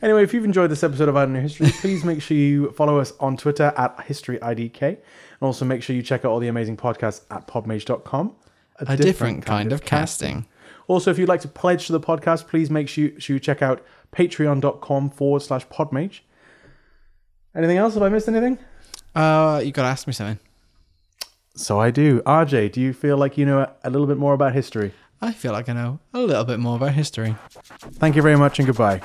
Anyway, if you've enjoyed this episode of Don't Know History, *laughs* please make sure you follow us on Twitter at HistoryIDK. And also make sure you check out all the amazing podcasts at podmage.com. A different, kind, of casting. Also, if you'd like to pledge to the podcast, please make sure you, sure you check out patreon.com forward slash podmage. Anything else? Have I missed anything? Uh, you gotta ask me something. So I do. RJ, do you feel like you know a, little bit more about history? I feel like I know a little bit more about history. Thank you very much and goodbye.